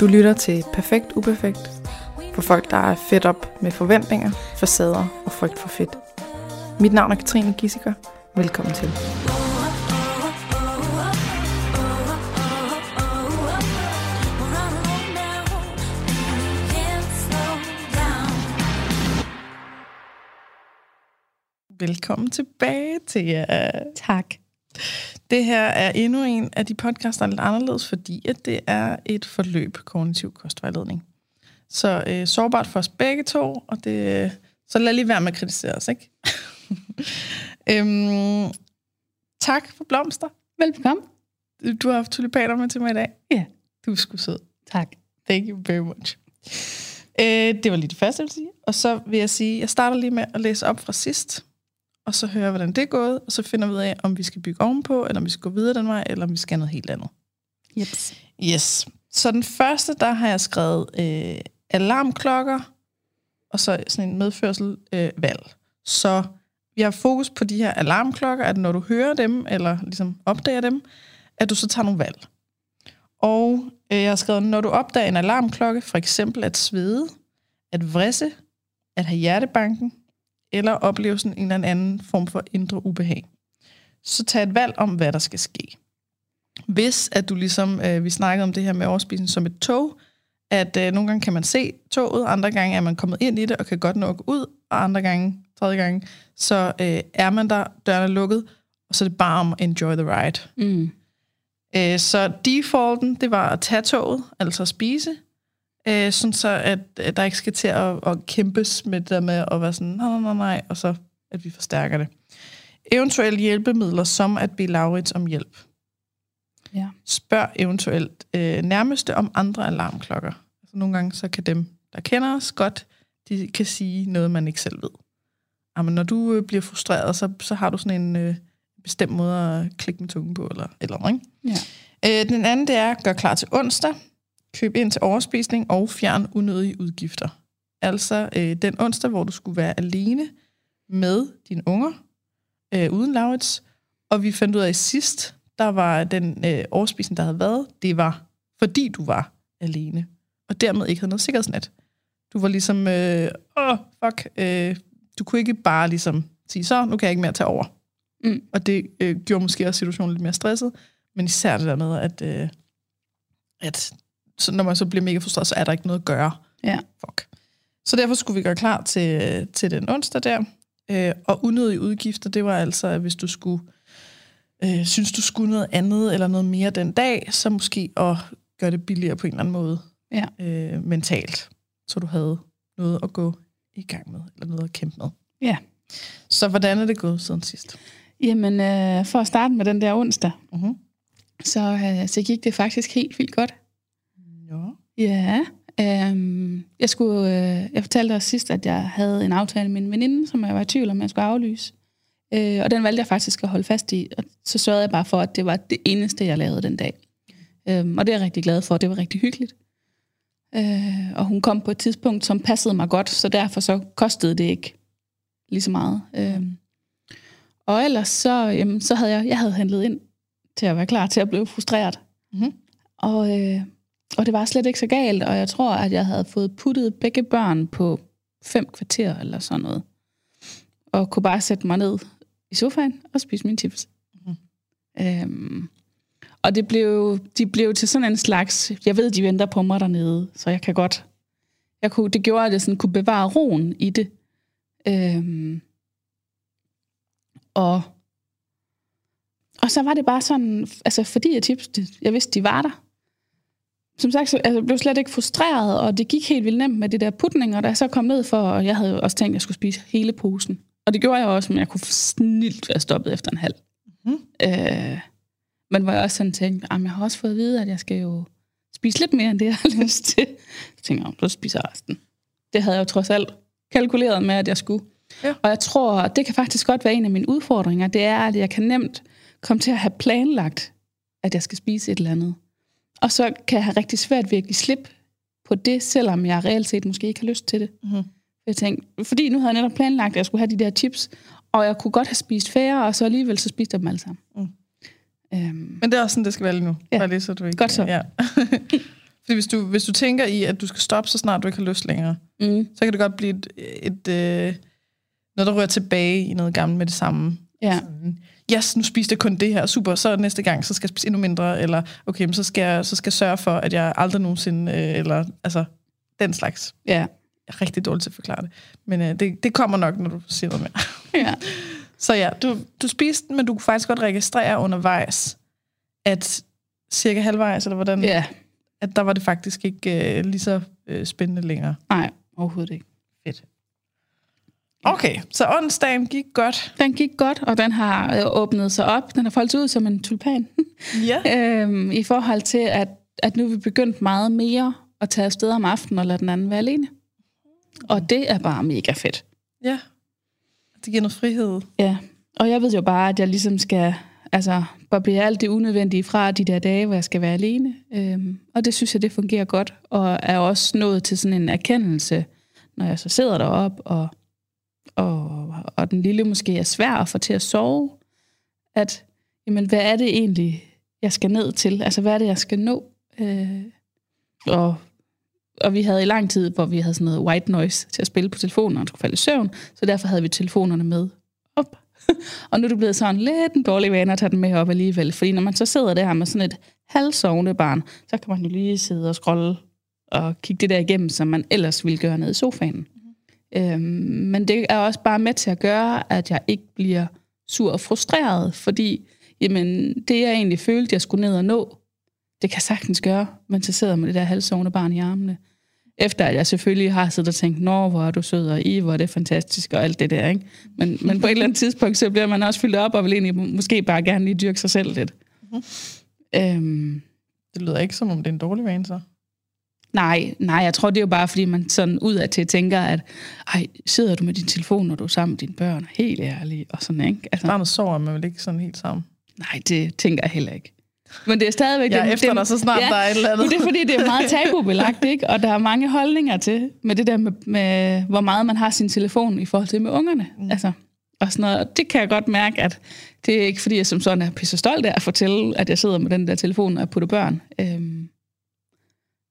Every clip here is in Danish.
Du lytter til Perfekt Uperfekt for folk, der er fedt op med forventninger, facader og frygt for fedt. Mit navn er Katrine Gissiker. Velkommen til. Velkommen tilbage til jer. Tak. Det her er endnu en af de podcasts, der er lidt anderledes, fordi at det er et forløb kognitiv kostvejledning. Så øh, sårbart for os begge to, og det, så lad lige være med at kritisere os, ikke? øhm, tak for blomster. Velkommen. Du har haft tulipaner med til mig i dag. Ja. Du er sgu sød. Tak. Thank you very much. Øh, det var lige det første, jeg vil sige. Og så vil jeg sige, jeg starter lige med at læse op fra sidst, og så høre, hvordan det er gået, og så finder vi ud af, om vi skal bygge ovenpå, eller om vi skal gå videre den vej, eller om vi skal noget helt andet. Jeps. Yes. Så den første, der har jeg skrevet øh, alarmklokker, og så sådan en medførsel øh, valg. Så vi har fokus på de her alarmklokker, at når du hører dem, eller ligesom opdager dem, at du så tager nogle valg. Og øh, jeg har skrevet, når du opdager en alarmklokke, for eksempel at svede, at vrisse, at have hjertebanken, eller opleve sådan en eller anden form for indre ubehag, så tag et valg om, hvad der skal ske. Hvis at du ligesom, øh, vi snakkede om det her med overspisning som et tog, at øh, nogle gange kan man se toget, andre gange er man kommet ind i det og kan godt nå at gå ud, og andre gange, tredje gange, så øh, er man der, døren er lukket, og så er det bare om enjoy the ride. Mm. Øh, så defaulten, det var at tage toget, altså at spise, øh, sådan så at, at der ikke skal til at, at kæmpes med det der med at være sådan, nej, nej, nej, og så at vi forstærker det. Eventuelle hjælpemidler, som at bede Laurits om hjælp. Ja. Spørg eventuelt øh, nærmeste om andre alarmklokker. Altså, nogle gange så kan dem, der kender os godt, de kan sige noget, man ikke selv ved. Jamen, når du øh, bliver frustreret, så, så har du sådan en øh, bestemt måde at klikke med tungen på, eller eller andet, ikke? Ja. Øh, den anden, det er, gør klar til onsdag. Køb ind til overspisning og fjern unødige udgifter. Altså øh, den onsdag, hvor du skulle være alene med dine unger, øh, uden Laurits. Og vi fandt ud af sidst, der var den øh, overspisning, der havde været, det var fordi du var alene. Og dermed ikke havde noget sikkerhedsnet. Du var ligesom, øh, åh, fuck, øh, du kunne ikke bare ligesom sige, så nu kan jeg ikke mere tage over. Mm. Og det øh, gjorde måske også situationen lidt mere stresset, men især det der med, at, øh, at så når man så bliver mega frustreret, så er der ikke noget at gøre. Ja. Fuck. Så derfor skulle vi gøre klar til, til den onsdag der. Øh, og unødige udgifter, det var altså, at hvis du skulle øh, synes, du skulle noget andet eller noget mere den dag, så måske at gøre det billigere på en eller anden måde Ja. øh, mentalt, så du havde noget at gå i gang med, eller noget at kæmpe med. Ja. Så hvordan er det gået siden sidst? Jamen, øh, for at starte med den der onsdag, Uh-huh. så, øh, så gik det faktisk helt vildt godt. Ja. Øhm, jeg, skulle, øh, jeg fortalte dig sidst, at jeg havde en aftale med en veninde, som jeg var i tvivl om, jeg skulle aflyse. Øh, og den valgte jeg faktisk at holde fast i. Og så sørgede jeg bare for, at det var det eneste, jeg lavede den dag. Øhm, og det er jeg rigtig glad for. Det var rigtig hyggeligt. Øh, og hun kom på et tidspunkt, som passede mig godt, så derfor så kostede det ikke lige så meget. Øh, og ellers så, jamen, så havde jeg, jeg havde handlet ind til at være klar til at blive frustreret. Mhm. Og, øh, og det var slet ikke så galt, og jeg tror, at jeg havde fået puttet begge børn på fem kvarter eller sådan noget. Og kunne bare sætte mig ned i sofaen og spise mine chips. Mhm. Øhm, og det blev, de blev til sådan en slags, jeg ved, de venter på mig dernede, så jeg kan godt, jeg kunne, det gjorde, at jeg sådan kunne bevare roen i det. Øhm, og, og så var det bare sådan, altså fordi jeg tipsede, jeg vidste, de var der. Som sagt, så, altså, jeg blev slet ikke frustreret, og det gik helt vildt nemt med det der putning, og da jeg så kom ned for, og jeg havde også tænkt, at jeg skulle spise hele posen. Og det gjorde jeg også, men jeg kunne snilt være stoppet efter en halv. Mhm. Øh, men hvor jeg også sådan tænkte, at jeg har også fået at vide, at jeg skal jo spise lidt mere, end det, jeg har lyst til. Så tænkte jeg, så spiser jeg resten. Det havde jeg jo trods alt kalkuleret med, at jeg skulle. Ja. Og jeg tror, det kan faktisk godt være en af mine udfordringer, det er, at jeg kan nemt komme til at have planlagt, at jeg skal spise et eller andet. Og så kan jeg have rigtig svært ved at give slip på det, selvom jeg reelt set måske ikke har lyst til det. Mhm. Jeg tænkte, fordi nu havde jeg netop planlagt, at jeg skulle have de der chips, og jeg kunne godt have spist færre, og så alligevel så spiste jeg dem alle sammen. Mm. Øhm, Men det er også sådan, det skal være lige nu. Ja. Bare lige, så du ikke... Godt så. Ja. Fordi hvis du, hvis du tænker i, at du skal stoppe, så snart du ikke har lyst længere, Mm. så kan det godt blive et, et øh, noget, der rører tilbage i noget gammelt med det samme. Ja. Sådan, Yes, nu spiste jeg kun det her, super, så næste gang, så skal jeg spise endnu mindre, eller okay, men så skal jeg, så skal jeg sørge for, at jeg aldrig nogensinde, øh, eller altså, den slags. Ja. Jeg er rigtig dårlig til at forklare det. Men øh, det, det kommer nok, når du siger noget mere. ja. Så ja, du, du spiste den, men du kunne faktisk godt registrere undervejs, at cirka halvvejs, eller hvordan, Ja. at der var det faktisk ikke øh, lige så øh, spændende længere. Nej, overhovedet ikke. Fedt. Okay, så onsdagen gik godt. Den gik godt, og den har øh, åbnet sig op. Den har foldet ud som en tulpan. Ja. øhm, I forhold til, at, at nu er vi begyndt meget mere at tage afsted om aftenen og lade den anden være alene. Og det er bare mega fedt. Ja. Det giver noget frihed. Ja, og jeg ved jo bare, at jeg ligesom skal altså, boble alt det unødvendige fra de der dage, hvor jeg skal være alene. Øhm, og det synes jeg, det fungerer godt, og er også nået til sådan en erkendelse, når jeg så sidder derop og, og, og den lille måske er svær at få til at sove, at jamen, hvad er det egentlig, jeg skal ned til? Altså, hvad er det, jeg skal nå? Øh, og, og vi havde i lang tid, hvor vi havde sådan noget white noise til at spille på telefonen, når man skulle falde i søvn, så derfor havde vi telefonerne med op. og nu er det blevet sådan lidt en dårlig vane at tage den med op alligevel, fordi når man så sidder der med sådan et halvsovende barn, så kan man jo lige sidde og scrolle og kigge det der igennem, som man ellers ville gøre nede i sofaen. Øhm, men det er også bare med til at gøre, at jeg ikke bliver sur og frustreret, fordi jamen, det jeg egentlig følte, jeg skulle ned og nå, det kan jeg sagtens gøre, men så sidder med det der halvsovende barn i armene. Efter at jeg selvfølgelig har siddet og tænkt, nå, hvor er du sød, og I, hvor er det fantastisk, og alt det der, ikke? Men, men på et eller andet tidspunkt, så bliver man også fyldt op, og vil egentlig måske bare gerne lige dyrke sig selv lidt. Mm-hmm. Øhm, Det lyder ikke som om, det er en dårlig vane, så. Nej, nej, jeg tror, det er jo bare, fordi man sådan ud af til tænker, at ej, sidder du med din telefon, når du er sammen med dine børn, helt ærligt, og sådan, ikke? Altså, Barnet sover, men vel ikke sådan helt sammen. nej, det tænker jeg heller ikke. Men det er stadigvæk... Jeg det- efter dig, så snart der er et eller andet. Men det er fordi, det er meget tabubelagt, ikke? Og der er mange holdninger til, med det der med, med hvor meget man har sin telefon i forhold til med ungerne. Mm. Altså, og sådan noget. Og det kan jeg godt mærke, at det er ikke fordi, jeg som sådan er pisse stolt af at fortælle, at jeg sidder med den der telefon og putter børn. Øhm,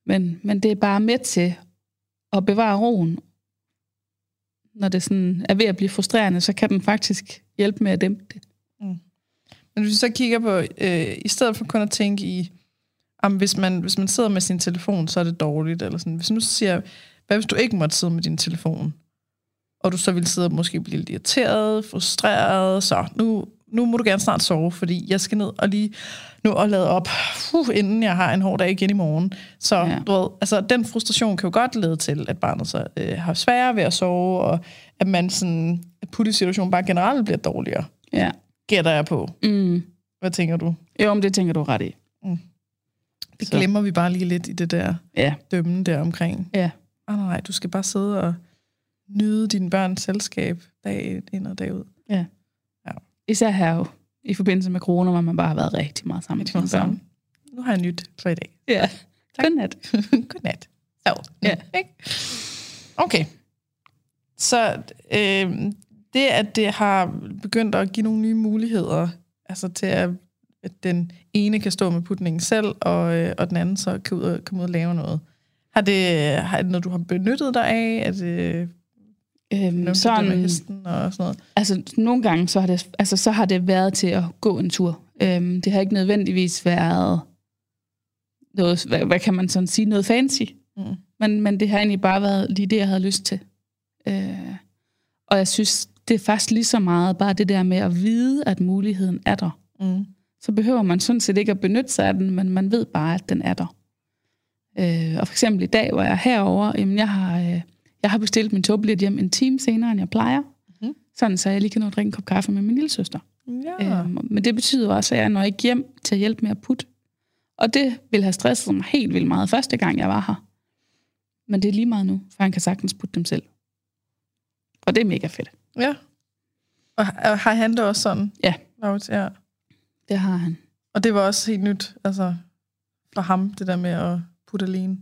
men, men det er bare med til at bevare roen. Når det sådan er ved at blive frustrerende, så kan den faktisk hjælpe med at dæmpe det. Mm. Men hvis vi så kigger på, øh, i stedet for kun at tænke i, om hvis man, hvis man sidder med sin telefon, så er det dårligt, eller sådan. Hvis nu siger, hvad hvis du ikke måtte sidde med din telefon, og du så ville sidde og måske blive lidt irriteret, frustreret, så nu, nu må du gerne snart sove, fordi jeg skal ned og lige nu og lade op, uh, inden jeg har en hård dag igen i morgen. Så Ja. ja. du ved, altså, den frustration kan jo godt lede til, at barnet så øh, har sværere ved at sove, og at man sådan, at puttesituationen bare generelt bliver dårligere. Ja. Gætter jeg på. Mm. Hvad tænker du? Jo, men det tænker du ret i. Det Så. glemmer vi bare lige lidt i det der Ja. dømme der omkring. Ja. Ah, nej, du skal bare sidde og nyde dine børns selskab dag ind og dag ud. Især her jo, i forbindelse med corona, hvor man bare har været rigtig meget sammen med sine børn. sammen. Nu har jeg nyt for i dag. Ja. Godnat. Godnat. Så, Ja. ikke? Okay. Så øh, det, at det har begyndt at give nogle nye muligheder, altså til at, at den ene kan stå med putningen selv, og, øh, og den anden så kan ud og, komme ud og lave noget. Har det, har det noget, du har benyttet dig af? Er det, Øhm, sådan, hesten og sådan noget? altså, nogle gange så har, det, altså, så har det været til at gå en tur. Øhm, det har ikke nødvendigvis været noget, hvad, hvad kan man sådan sige, noget fancy. Mm. Men, men det har egentlig bare været lige det, jeg havde lyst til. Øh, og jeg synes, det er faktisk lige så meget bare det der med at vide, at muligheden er der. Mm. så behøver man sådan set ikke at benytte sig af den, men man ved bare, at den er der. Øh, og for eksempel i dag, hvor jeg er herovre, jamen jeg har, øh, jeg har bestilt min togbillet hjem en time senere, end jeg plejer. Mhm. Sådan, så jeg lige kan nå at drikke en kop kaffe med min lille søster. Ja. Øh, men det betyder også, at jeg når ikke hjem til at hjælpe med at putte. Og det ville have stresset mig helt vildt meget første gang, jeg var her. Men det er lige meget nu, for han kan sagtens putte dem selv. Og det er mega fedt. ja. Og har han det også sådan? Ja. Laurits? ja. Det har han. Og det var også helt nyt, altså for ham, det der med at putte alene.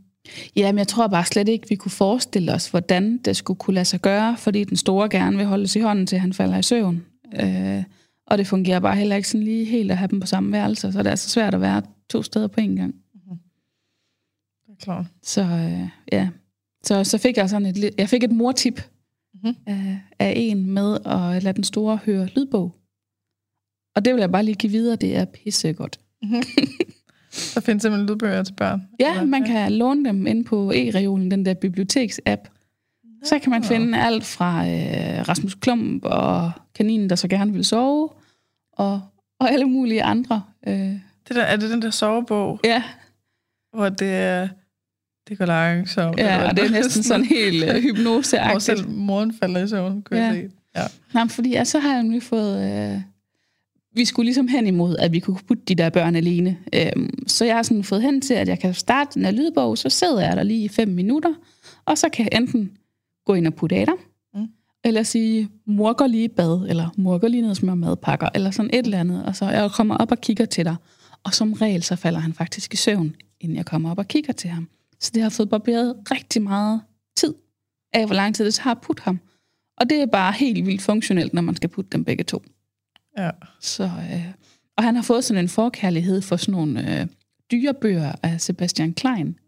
Ja, men jeg tror bare slet ikke, vi kunne forestille os, hvordan det skulle kunne lade sig gøre, fordi den store gerne vil holdes i hånden, til han falder i søvn. Øh, og det fungerer bare heller ikke sådan lige helt at have dem på samme værelse, så det er så svært at være to steder på en gang. Det er klart. Så øh, ja, så, så fik jeg sådan et, jeg fik et mortip Mhm. af, af en med at lade den store høre lydbog. Og det vil jeg bare lige give videre, det er pissegodt. Der findes simpelthen lydbøger til børn. Ja, Eller- man kan låne dem ind på e-reolen, den der biblioteks-app. Så kan man finde alt fra øh, Rasmus Klump og kaninen, der så gerne vil sove, og, og alle mulige andre. Øh, Det der, er det den der sovebog, ja, hvor det er... Det går langsomt. ja, og det er næsten sådan helt øh, Hvor hypnoseagtigt. selv moren falder i søvn, kunne Ja. jeg se. Ja. Nej, fordi ja, så har jeg nemlig fået... Øh, vi skulle ligesom hen imod, at vi kunne putte de der børn alene. Øhm, så jeg har sådan fået hen til, at jeg kan starte den her lydbog, så sidder jeg der lige i fem minutter, og så kan jeg enten gå ind og putte af dig, Mm. eller sige, mor går lige i bad, eller mor går lige ned og smører madpakker, eller sådan et eller andet. Og så jeg kommer op og kigger til dig. Og som regel, så falder han faktisk i søvn, inden jeg kommer op og kigger til ham. Så det har fået barberet rigtig meget tid af, hvor lang tid det tager at putte ham. Og det er bare helt vildt funktionelt, når man skal putte dem begge to. Ja. Så, øh, og han har fået sådan en forkærlighed for sådan nogle øh, dyrebøger af Sebastian Klein,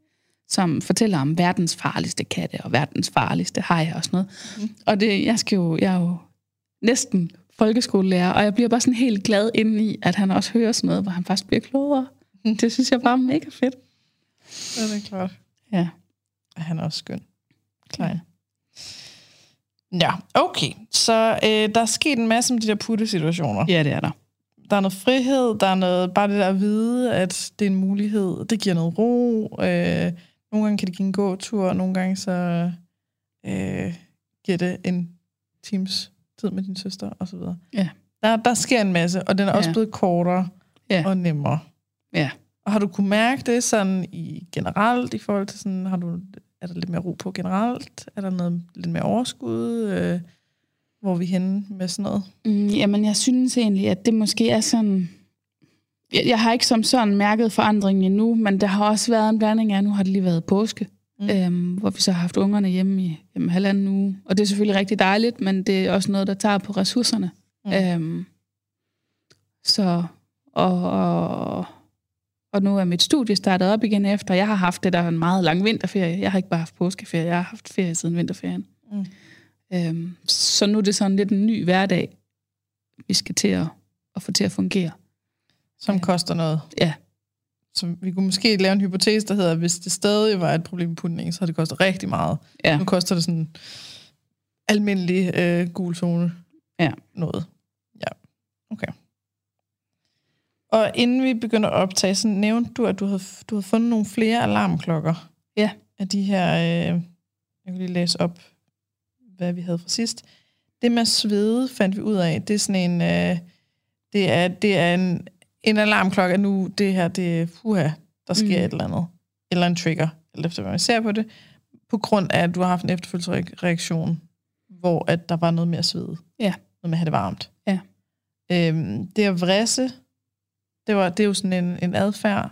som fortæller om verdens farligste katte og verdens farligste hajer og sådan noget. Mm. Og det, jeg, skal jo, jeg er jo næsten folkeskolelærer, og jeg bliver bare sådan helt glad indeni, at han også hører sådan noget, hvor han faktisk bliver klogere. Det synes jeg bare er mega fedt. Det er klart. Ja. Han er også skøn. Klein. Ja, okay. Så øh, der er sket en masse med de der puttesituationer. ja, det er der. Der er noget frihed, der er noget, bare det der at vide, at det er en mulighed. Det giver noget ro. Øh, nogle gange kan det give en gåtur, og nogle gange så øh, giver det en times tid med din søster, og så videre. Ja. Der, der sker en masse, og den er også Ja. blevet kortere Ja. og nemmere. Ja. Og har du kunne mærke det sådan i generelt i forhold til sådan, har du, er der lidt mere ro på generelt? Er der noget lidt mere overskud? Øh, hvor er vi henne med sådan noget? Mm, jamen, jeg synes egentlig, at det måske er sådan... Jeg, jeg har ikke som sådan mærket forandringen endnu, men der har også været en blanding af, nu har det lige været påske, Mm. øhm, hvor vi så har haft ungerne hjemme i jamen, halvanden uge. Og det er selvfølgelig rigtig dejligt, men det er også noget, der tager på ressourcerne. Mm. Øhm, så... Og, og, og nu er mit studie startet op igen efter. Jeg har haft det der en meget lang vinterferie. Jeg har ikke bare haft påskeferie, jeg har haft ferie siden vinterferien. Mm. Øhm, så nu er det sådan lidt en ny hverdag, vi skal til at, at få til at fungere. Som Ja. koster noget. Ja. Så vi kunne måske lave en hypotese, der hedder, at hvis det stadig var et problem med putningen, så har det kostet rigtig meget. Ja. Nu koster det sådan almindelig øh, gul zone Ja. noget. Ja, okay. Og inden vi begynder at optage, så nævnte du, at du havde, du havde fundet nogle flere alarmklokker. Ja. Af de her, øh, jeg kan lige læse op, hvad vi havde fra sidst. Det med svede fandt vi ud af, det er sådan en, øh, det er, det er en, en alarmklokke, at nu det her, det er, puha, der sker Mm. et eller andet. Eller en trigger, alt efter hvad man ser på det. På grund af, at du har haft en efterfølgelsesreaktion, hvor at der var noget mere sved. Ja. Noget med at have det varmt. Ja. Øhm, det at vrisse, det, var, det er jo sådan en, en adfærd.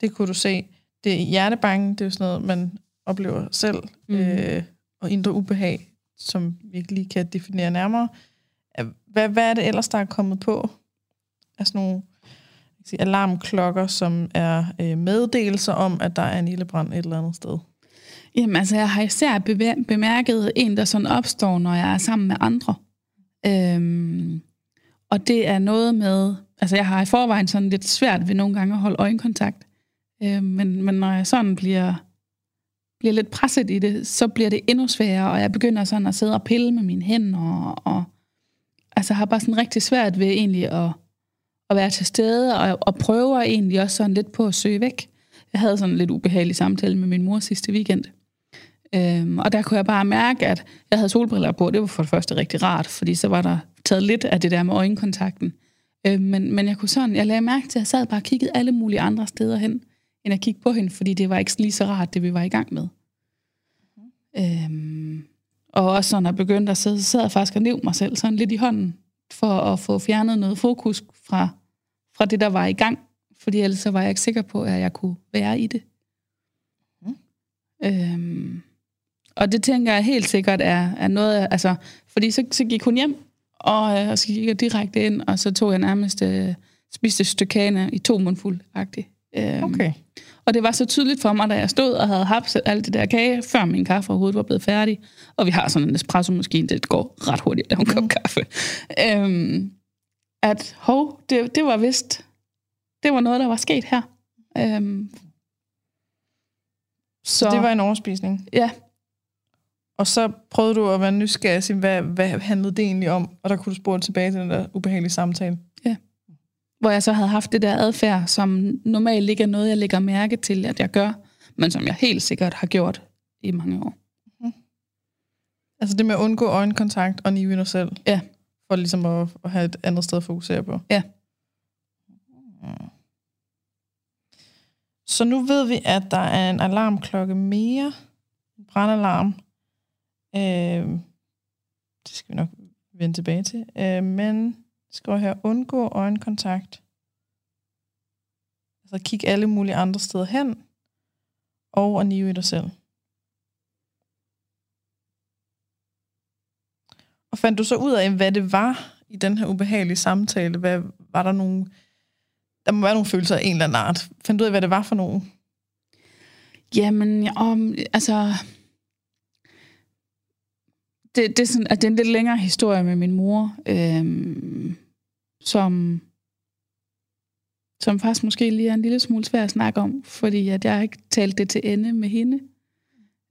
Det kunne du se. Det er hjertebange, det er jo sådan noget, man oplever selv. Mm. Øh, og indre ubehag, som vi ikke lige kan definere nærmere. Hvad, hvad er det ellers, der er kommet på? af sådan nogle sige, alarmklokker, som er øh, meddelelser om, at der er en ildebrand et eller andet sted. Jamen altså, jeg har især bemærket en, der sådan opstår, når jeg er sammen med andre. Øhm, og det er noget med, altså jeg har i forvejen sådan lidt svært ved nogle gange at holde øjenkontakt. Øh, men, men når jeg sådan bliver, bliver lidt presset i det, så bliver det endnu sværere, og jeg begynder sådan at sidde og pille med mine hænder, og, og altså har bare sådan rigtig svært ved egentlig at, at være til stede, og, og prøver egentlig også sådan lidt på at søge væk. Jeg havde sådan en lidt ubehagelig samtale med min mor sidste weekend. Øhm, og der kunne jeg bare mærke, at jeg havde solbriller på. Det var for det første rigtig rart, fordi så var der taget lidt af det der med øjenkontakten. Øhm, men, men jeg kunne sådan, jeg lagde mærke til, at jeg sad bare og kiggede alle mulige andre steder hen, end at kigge på hende, fordi det var ikke lige så rart, det vi var i gang med. Øhm, og også sådan, at begyndte at sidde, så sad jeg faktisk og nævnte mig selv sådan lidt i hånden, for at få fjernet noget fokus fra, fra det, der var i gang. Fordi ellers så var jeg ikke sikker på, at jeg kunne være i det. Mm. Øhm, og det tænker jeg helt sikkert er, er noget, altså, fordi så, så gik hun hjem, og, øh, og så gik jeg direkte ind, og så tog jeg nærmest øh, spiste et stykke kage i to mundfuld agtigt. Øhm, Okay. Og det var så tydeligt for mig, da jeg stod og havde haft alt det der kage, før min kaffe overhovedet var blevet færdig. Og vi har sådan en espresso-maskine, det går ret hurtigt at lave en kop kaffe. Øhm, at hov, det, det var vist, det var noget, der var sket her. Øhm, Så det var en overspisning. Ja, Og så prøvede du at være nysgerrig og sige, hvad, hvad handlede det egentlig om? Og der kunne du spore tilbage til den der ubehagelige samtale. hvor jeg så havde haft det der adfærd, som normalt ikke er noget, jeg lægger mærke til, at jeg gør, men som jeg helt sikkert har gjort i mange år. Altså det med at undgå øjenkontakt og nive dig selv. Ja. For ligesom at, at have et andet sted at fokusere på. Ja. Mm. Så nu ved vi, at der er en alarmklokke mere. En brandalarm. Øh, det skal vi nok vende tilbage til. Øh, men skal her undgå øjenkontakt. Altså kig alle mulige andre steder hen. Og at nive i dig selv. Og fandt du så ud af, hvad det var i den her ubehagelige samtale? Hvad, var der nogle... Der må være nogle følelser af en eller anden art. Fandt du ud af, hvad det var for nogle? Jamen, om, altså... Det, det, er sådan, at det er en lidt længere historie med min mor, øhm, som, som faktisk måske lige er en lille smule svær at snakke om, fordi at jeg ikke talt det til ende med hende.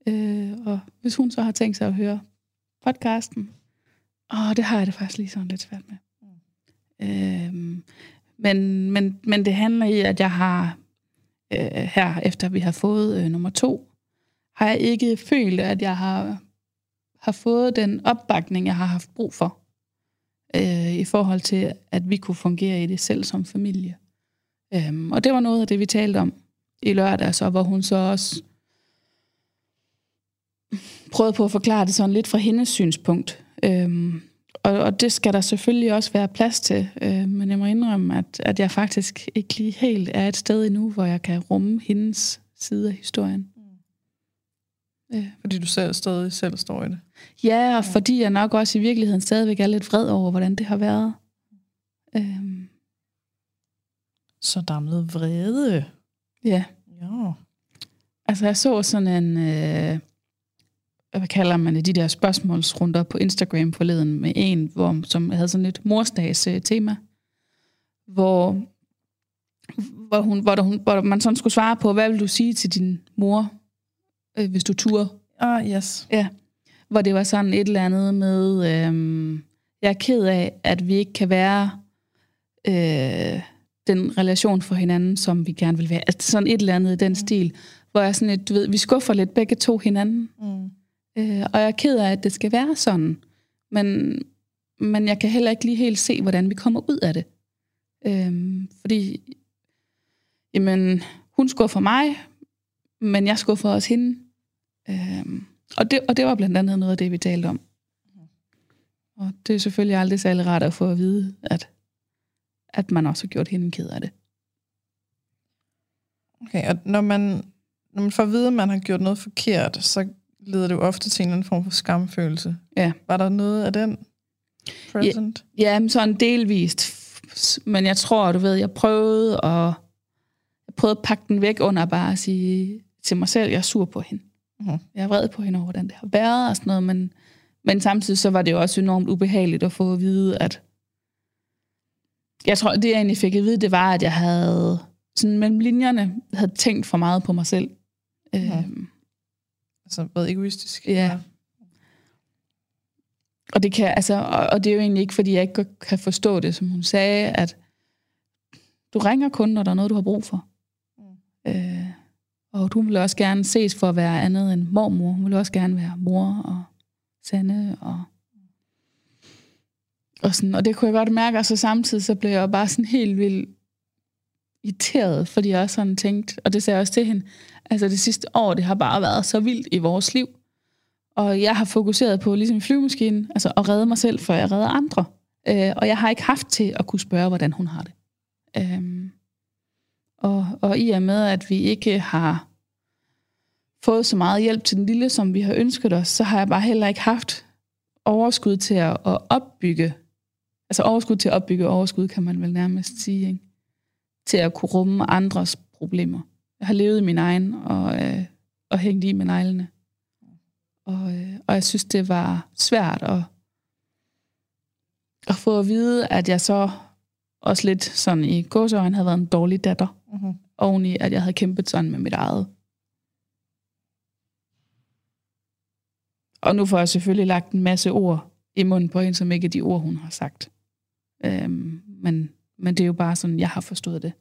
Øh, og hvis hun så har tænkt sig at høre podcasten, åh, det har jeg det faktisk lige sådan lidt svært med. Øhm, men, men, men det handler i, at jeg har øh, her, efter vi har fået øh, nummer to, har jeg ikke følt, at jeg har, har fået den opbakning, jeg har haft brug for, øh, i forhold til, at vi kunne fungere i det selv som familie. Øhm, og det var noget af det, vi talte om i lørdag, så hvor hun så også prøvede på at forklare det sådan lidt fra hendes synspunkt. Øhm, og, og det skal der selvfølgelig også være plads til, øh, men jeg må indrømme, at, at jeg faktisk ikke lige helt er et sted endnu, hvor jeg kan rumme hendes side af historien. Øh. Fordi du selv stadig selv står i det. Ja, og fordi jeg nok også i virkeligheden stadigvæk er lidt vred over, hvordan det har været. Øhm, Så der er noget vrede. ja, Ja. altså jeg så sådan en, øh, hvad kalder man det, de der spørgsmålsrunder på Instagram forleden med en, hvor, som havde sådan et morsdags øh, tema, hvor, hvor, hun, hvor, der, hun, hvor man sådan skulle svare på, hvad vil du sige til din mor, øh, hvis du turer Ah, yes. Ja, hvor det var sådan et eller andet med, øhm, jeg er ked af, at vi ikke kan være øh, den relation for hinanden, som vi gerne vil være. Altså sådan et eller andet i den stil, hvor jeg sådan et, du ved, vi skuffer lidt begge to hinanden. Mm. Øh, og jeg er ked af, at det skal være sådan. Men, men jeg kan heller ikke lige helt se, hvordan vi kommer ud af det. Øh, fordi, jamen, hun skuffer mig, men jeg skuffer også hende. Øh, og, det, og det var blandt andet noget af det, vi talte om. Og det er selvfølgelig aldrig særlig rart at få at vide, at, at man også har gjort hende ked af det. Okay, og når man, når man får at vide, at man har gjort noget forkert, så leder det jo ofte til en eller anden form for skamfølelse. Ja. Var der noget af den present? Ja, men sådan delvist. Men jeg tror, du ved, jeg prøvede at, jeg prøvede at pakke den væk under bare at sige til mig selv, jeg er sur på hende. Mhm. Jeg er vred på hende over, hvordan det har været og sådan noget, men, men samtidig så var det jo også enormt ubehageligt at få at vide, at jeg tror, det jeg egentlig fik at vide, det var, at jeg havde sådan mellem linjerne havde tænkt for meget på mig selv. Mhm. Øhm, Altså været egoistisk? Ja. Og det kan, altså, og, og det er jo egentlig ikke, fordi jeg ikke kan forstå det, som hun sagde, at du ringer kun, når der er noget, du har brug for. Mm. Øh, og hun vil også gerne ses for at være andet end mormor. Hun vil også gerne være mor og Sande og og, sådan, og det kunne jeg godt mærke, og så samtidig så blev jeg bare sådan helt vildt irriteret, fordi jeg også sådan tænkt, og det sagde jeg også til hende, altså det sidste år, det har bare været så vildt i vores liv. Og jeg har fokuseret på, ligesom i flyvemaskinen, altså at redde mig selv, før jeg redder andre. Øh, og jeg har ikke haft til at kunne spørge, hvordan hun har det. Øh, og, og i og med, at vi ikke har fået så meget hjælp til den lille, som vi har ønsket os, så har jeg bare heller ikke haft overskud til at, at opbygge, altså overskud til at opbygge overskud, kan man vel nærmest sige, ikke? til at kunne rumme andres problemer. Jeg har levet i min egen, og, øh, og hængt i med neglene. Og, øh, og jeg synes, det var svært at, at få at vide, at jeg så også lidt sådan i gåsøjne havde været en dårlig datter, Mm-hmm. oven i, at jeg havde kæmpet sådan med mit eget. Og nu får jeg selvfølgelig lagt en masse ord i munden på hende, som ikke er de ord, hun har sagt. Øhm, men, men det er jo bare sådan, jeg har forstået det.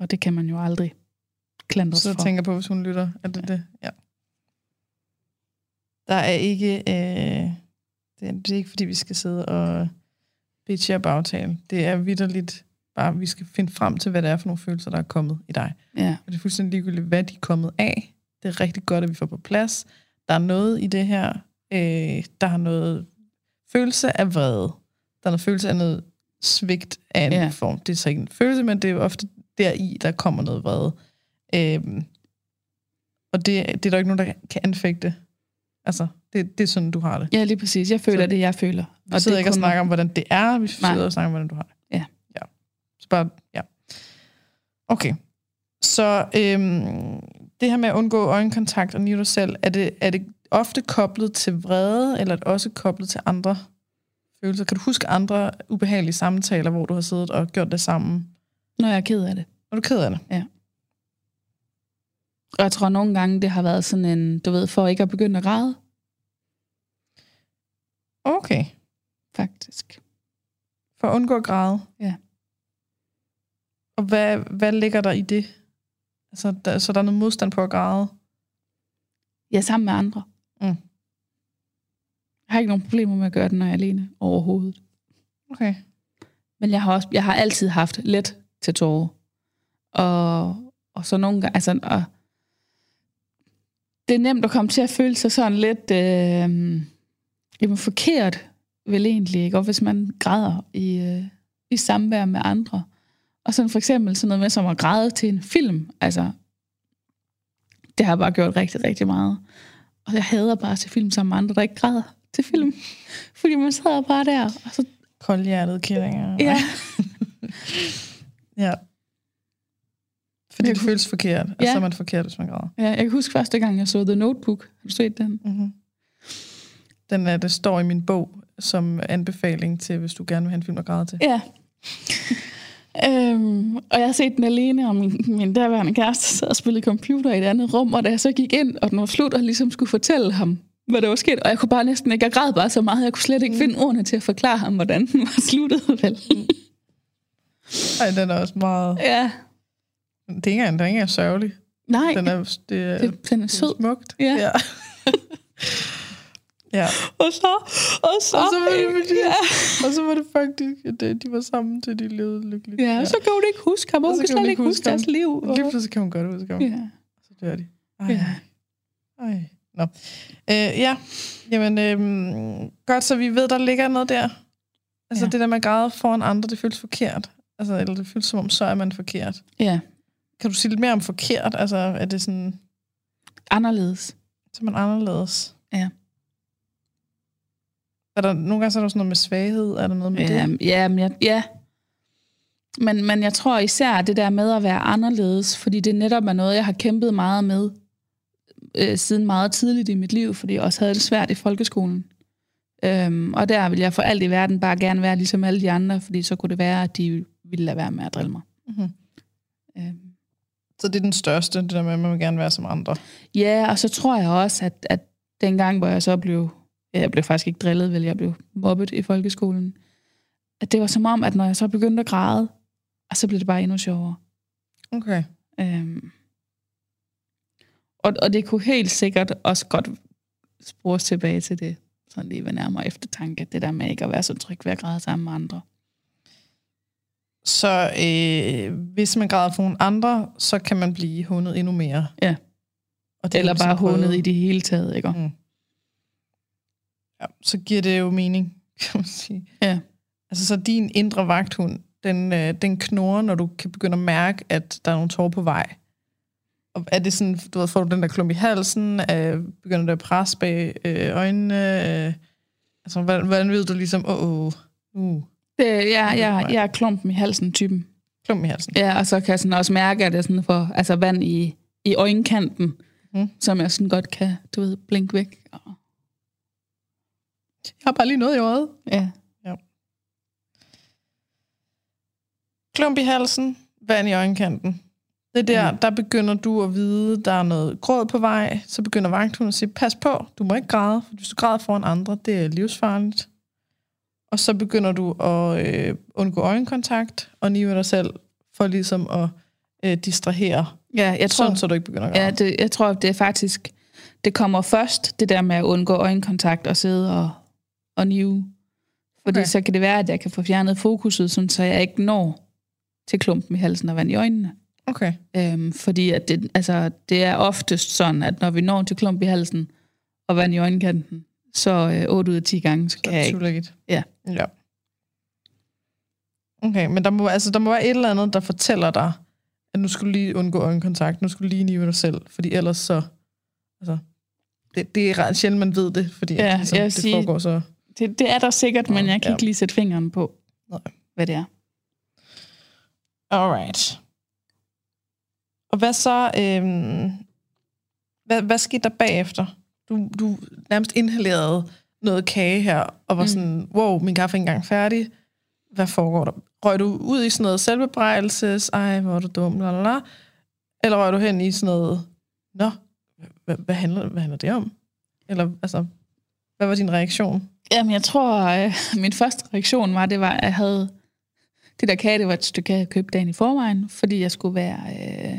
Og det kan man jo aldrig klandres Så for. tænker på, hvis hun lytter, er det det? Ja. Der er ikke... Øh, det, er, det er ikke, fordi vi skal sidde og bitche og bagtale. Det er vidderligt bare, vi skal finde frem til, hvad det er for nogle følelser, der er kommet i dig. Ja, Og det er fuldstændig ligegyldigt, hvad de er kommet af. Det er rigtig godt, at vi får på plads. Der er noget i det her. Øh, der er noget følelse af vrede. Der er noget følelse af noget svigt af en Ja. form. Det er så ikke en følelse, men det er ofte deri, der kommer noget vrede. Øh, og det, det er der ikke nogen, der kan anfægte. Altså, det, det er sådan, du har det. ja lige præcis. Jeg føler Så- det, jeg føler. Vi sidder det ikke og snakker om, hvordan det er. Vi Nej. sidder og snakker om, hvordan du har det. Ja. ja. Bare, ja. Okay. Så øhm, det her med at undgå øjenkontakt og nyde dig selv, er det, er det ofte koblet til vrede, eller er det også koblet til andre følelser? Kan du huske andre ubehagelige samtaler, hvor du har siddet og gjort det sammen? Når jeg er ked af det. Er du ked af det? Og jeg tror nogle gange, det har været sådan en, du ved, for ikke at begynde at græde, Okay. faktisk. For at undgå at græde? Ja. Og hvad, hvad ligger der i det? Altså, der, så der er noget modstand på at græde? Ja, sammen med andre. Mm. Jeg har ikke nogen problemer med at gøre det, når jeg er alene overhovedet. Okay. Men jeg har, også, jeg har altid haft let til tårer. Og, og så nogle gange, altså, og det er nemt at komme til at føle sig sådan lidt øh, jamen, forkert, vel egentlig, ikke? Og hvis man græder i, øh, i samvær med andre. Og sådan for eksempel sådan noget med som at græde til en film. Altså, det har jeg bare gjort rigtig, rigtig meget. Og jeg hader bare til film sammen med andre, der ikke græder til film. Fordi man sidder bare der, og så Koldhjertede killinger. Ja. ja. Fordi Jeg det føles forkert, og Ja. så er man forkert, hvis man græder. Ja, jeg kan huske første gang, jeg så The Notebook. Har du set den? Mm-hmm. Den er, det står i min bog som anbefaling til, hvis du gerne vil have en film at græde til. Ja. Øhm, og jeg har set den alene, og min, min daværende kæreste sad og spillede computer i et andet rum, og da jeg så gik ind, og den var slut, og ligesom skulle fortælle ham, hvad der var sket, og jeg kunne bare næsten ikke, jeg græd bare så meget, jeg kunne slet ikke finde ordene til at forklare ham, hvordan den var sluttet, vel? Ej, den er også meget... ja. Det er ikke engang, den er ikke sørgelig. Nej, Den er, det er, det, den er sød. smukt. Ja. ja. Ja. Og så, og så, Og så var det fordi, ja. og så var det faktisk, at øh, de var sammen til de levede lykkeligt. ja, og så kan hun ikke huske ham, og hun så kan slet ikke huske ham. deres liv. Og, Lige pludselig kan hun godt huske ham. ja. Så dør de. Ej. Ja. Ej. Nå. Øh, ja, jamen, øh, godt, så vi ved, der ligger noget der. Altså Ja. det der med at græde foran andre, det føles forkert. Altså, eller det føles som om, så er man forkert. ja, Kan du sige lidt mere om forkert? Altså, er det sådan, anderledes. så man anderledes? Ja. Er der, nogle gange så er der sådan noget med svaghed, er der noget med Ja, det? ja, men jeg, ja. Men, men jeg tror især det der med at være anderledes, fordi det netop er noget, jeg har kæmpet meget med øh, siden meget tidligt i mit liv, fordi jeg også havde det svært i folkeskolen. Øhm, og der vil jeg for alt i verden bare gerne være ligesom alle de andre, fordi så kunne det være, at de ville lade være med at drille mig. Mm-hmm. Øhm. Så det er den største, det der med, at man vil gerne være som andre. Ja, og så tror jeg også, at, at dengang, hvor jeg så blev, jeg blev faktisk ikke drillet, vel, jeg blev mobbet i folkeskolen, at det var som om, at når jeg så begyndte at græde, og så blev det bare endnu sjovere. Okay. Øhm. Og, og det kunne helt sikkert også godt spores tilbage til det, sådan lige ved nærmere eftertanke, det der med ikke at være så tryg ved at græde sammen med andre. Så øh, hvis man græder for nogle andre, så kan man blive hundet endnu mere. Ja. Og det Eller vi bare hånet i det hele taget, ikke? Mm. Ja, så giver det jo mening, kan man sige. Ja. Altså, så din indre vagthund, den, øh, den knurrer, når du kan begynde at mærke, at der er nogle tårer på vej. Og er det sådan, du ved, får du den der klump i halsen, øh, begynder det at presse bag øh, øjnene? Øh, altså, hvordan, hvordan ved du ligesom, åh, oh, oh, uh, Det, det er jeg, er klumpen i halsen typen. Klump i halsen. Ja, og så kan jeg sådan også mærke, at jeg sådan får altså vand i, i øjenkanten, mm. som jeg sådan godt kan, du ved, blinke væk. Og, Jeg har bare lige noget i øjet. ja. Klump i halsen, vand i øjenkanten. Det er der, Mm. der begynder du at vide, der er noget gråd på vej. Så begynder vagthunden at sige, pas på, du må ikke græde. For hvis du græder foran andre, det er livsfarligt. Og så begynder du at øh, undgå øjenkontakt og nive dig selv for ligesom at øh, distrahere. ja, jeg tror, Sådan, så du ikke begynder at græde. ja, det, jeg tror, det er faktisk, det kommer først, det der med at undgå øjenkontakt og sidde og, og nive. Fordi Okay. så kan det være, at jeg kan få fjernet fokuset, sådan, så jeg ikke når til klumpen i halsen og vand i øjnene. Okay. Øhm, fordi at det, altså, det er oftest sådan, at når vi når til klump i halsen og vand i øjenkanten, så øh, 8 ud af 10 gange, så kan jeg ikke. Ikke. Ja. ja. Okay, men der må, altså, der må være et eller andet, der fortæller dig, at nu skal du lige undgå øjenkontakt, nu skal du lige nive dig selv, fordi ellers så... Altså, det, det er ret sjældent, man ved det, fordi Ja, ja, ligesom, det sige- foregår så... Det, det er der sikkert, men jeg kan Ja. ikke lige sætte fingeren på, Nej. hvad det er. Alright. Og hvad så... Øhm, hvad, hvad skete der bagefter? Du, du nærmest inhalerede noget kage her, og var mm. Sådan, wow, min kaffe er ikke engang færdig. Hvad foregår der? Røg du ud i sådan noget selvbebrejdelses, ej, hvor er du dum, la, la, la. Eller røg du hen i sådan noget, nå, hvad, hvad, handler, hvad handler det om? Eller, altså, hvad var din reaktion? Jamen, jeg tror, øh, min første reaktion var, det var, at jeg havde... Det der kage, det var et stykke kage, jeg købte dagen i forvejen, fordi jeg skulle være øh,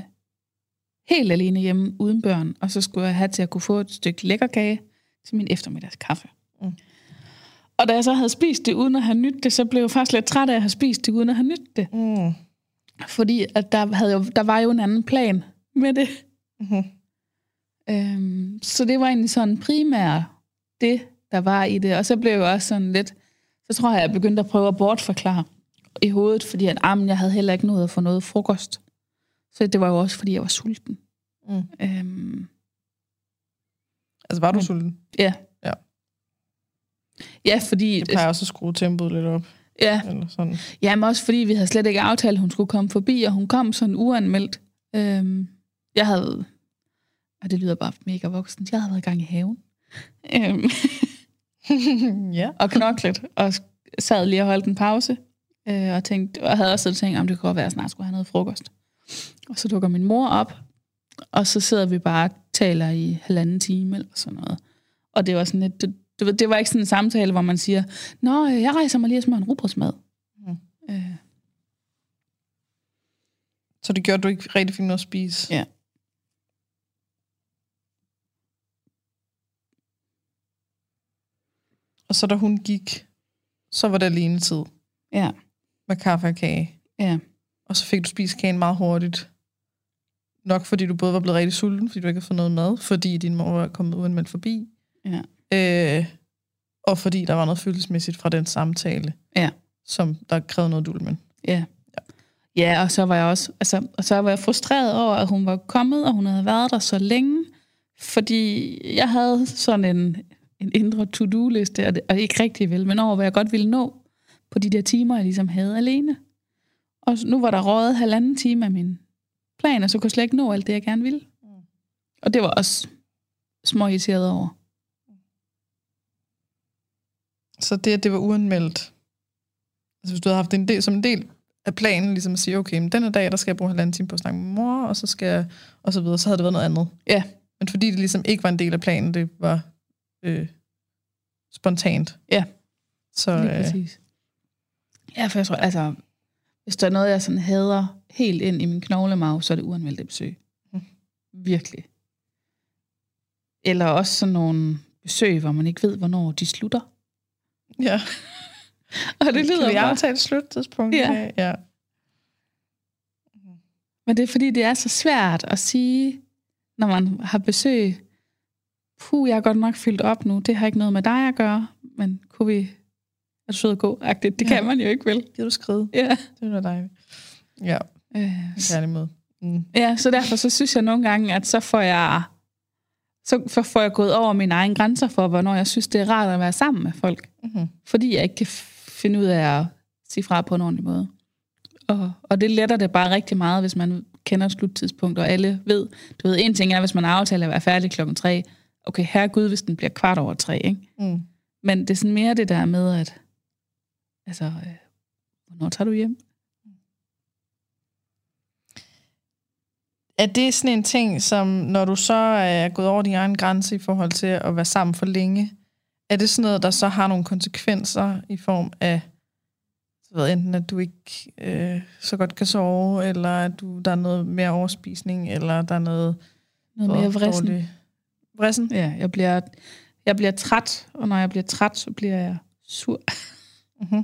helt alene hjemme uden børn, og så skulle jeg have til at kunne få et stykke lækker kage til min eftermiddagskaffe. Mm. Og da jeg så havde spist det uden at have nyt det, så blev jeg faktisk lidt træt af at have spist det uden at have nyt det. Mm. Fordi at der, havde jo, der var jo en anden plan med det. Mm-hmm. Øhm, så det var egentlig sådan primært det, der var i det. Og så blev jeg også sådan lidt, så tror jeg, jeg begyndte at prøve at bortforklare i hovedet, fordi at, ah, men jeg havde heller ikke nået at få noget frokost. Så det var jo også, fordi jeg var sulten. Mm. Øhm, Altså, var du Men- sulten? ja. Ja. Ja, fordi... Det plejer også at skrue tempoet lidt op. Ja, Eller sådan. Jamen også fordi vi havde slet ikke aftalt, at hun skulle komme forbi, og hun kom sådan uanmeldt. Øhm, jeg havde, og det lyder bare mega voksen, jeg havde været i gang i haven. Øhm, ja. og knoklet, og sad lige og holdt en pause, øh, og, tænkte, og havde også tænkt, om det kunne godt være, at jeg snart skulle have noget frokost. Og så dukker min mor op, og så sidder vi bare og taler i halvanden time eller sådan noget. Og det var sådan lidt, det, det, var- det var ikke sådan en samtale, hvor man siger, Nå, øh, jeg rejser mig lige og smører en rugbrødsmad. Mm. Øh, Så det gjorde, at du ikke rigtig fik noget at spise? Ja. Og så da hun gik, så var det alene tid ja, med kaffe og kage. ja. Og så fik du spist kagen meget hurtigt. Nok fordi du både var blevet rigtig sulten, fordi du ikke havde fået noget mad, fordi din mor var kommet uanmeldt forbi. Ja. Øh, og fordi der var noget følelsesmæssigt fra den samtale, Ja. som der krævede noget dulmen. Ja. Ja, og så var jeg også, altså, og så var jeg frustreret over, at hun var kommet, og hun havde været der så længe, fordi jeg havde sådan en, en indre to-do-liste, og, det, og ikke rigtig vel, men over, hvad jeg godt ville nå på de der timer, jeg ligesom havde alene. Og nu var der rådet halvanden time af min plan, og så kunne jeg slet ikke nå alt det, jeg gerne ville. Og det var også små irriteret over. Så det, at det var uanmeldt, altså hvis du havde haft en del, som en del af planen, ligesom at sige, okay, men den her dag, der skal jeg bruge halvanden time på at snakke med mor, og så skal jeg, og så videre, så havde det været noget andet. Ja. Men fordi det ligesom ikke var en del af planen, det var øh, spontant. Ja. Så Lige øh, præcis. Ja, for jeg tror, altså, hvis der er noget, jeg sådan hader helt ind i min knoglemave, så er det uanmeldte besøg. Mm. Virkelig. Eller også sådan nogle besøg, hvor man ikke ved, hvornår de slutter. ja. Og det kan lyder vi bare... aftale sluttidspunkt? Ja. ja. Men det er fordi, det er så svært at sige, når man har besøg. Puh, jeg er godt nok fyldt op nu. Det har ikke noget med dig at gøre. Men kunne vi... Er du sød at gå? -agtigt? Det Ja. kan man jo ikke, vel? Giver du skride? Ja. Det var dejligt. Ja, Øh, en kærlig måde. Mm. Ja, så derfor så synes jeg nogle gange, at så får jeg så får jeg gået over mine egne grænser for, hvornår jeg synes, det er rart at være sammen med folk. Mm-hmm. Fordi jeg ikke kan finde ud af at sige fra på en ordentlig måde. Og, og det letter det bare rigtig meget, hvis man kender sluttidspunkt, og alle ved, du ved, en ting er, hvis man aftaler at være færdig klokken tre, okay, her Gud, hvis den bliver kvart over tre, ikke? Mm. Men det er sådan mere det der med, at, altså, øh, hvornår tager du hjem? Er det sådan en ting, som når du så er gået over din egen grænse i forhold til at være sammen for længe, er det sådan noget, der så har nogle konsekvenser i form af, så ved, enten at du ikke øh, så godt kan sove, eller at du, der er noget mere overspisning, eller der er noget... Noget mere vrissen. Vrissen? Ja, jeg bliver, jeg bliver træt, og når jeg bliver træt, så bliver jeg sur. Mm-hmm.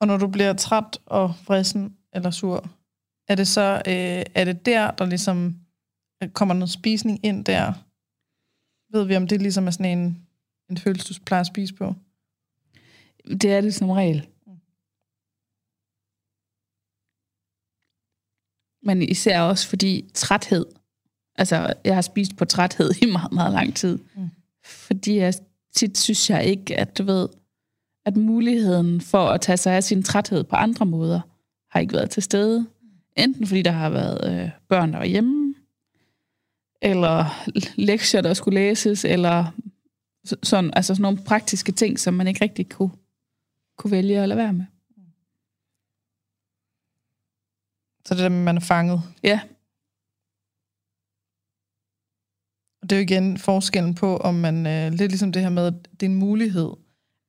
Og når du bliver træt og vrissen eller sur, er det så øh, er det der, der ligesom øh, kommer noget spisning ind der? Ved vi, om det ligesom er sådan en, en følelse, du plejer at spise på? Det er det som regel. Men især også fordi træthed. Altså, jeg har spist på træthed i meget, meget lang tid. Mm. Fordi jeg tit synes jeg ikke, at du ved, at muligheden for at tage sig af sin træthed på andre måder, har ikke været til stede. Enten fordi der har været øh, børn, der var hjemme, eller lektier, der skulle læses, eller så- sådan, altså sådan nogle praktiske ting, som man ikke rigtig kunne, kunne vælge at lade være med. Så det at man er fanget. Ja, Og det er jo igen forskellen på, om man, øh, lidt ligesom det her med, at det er en mulighed,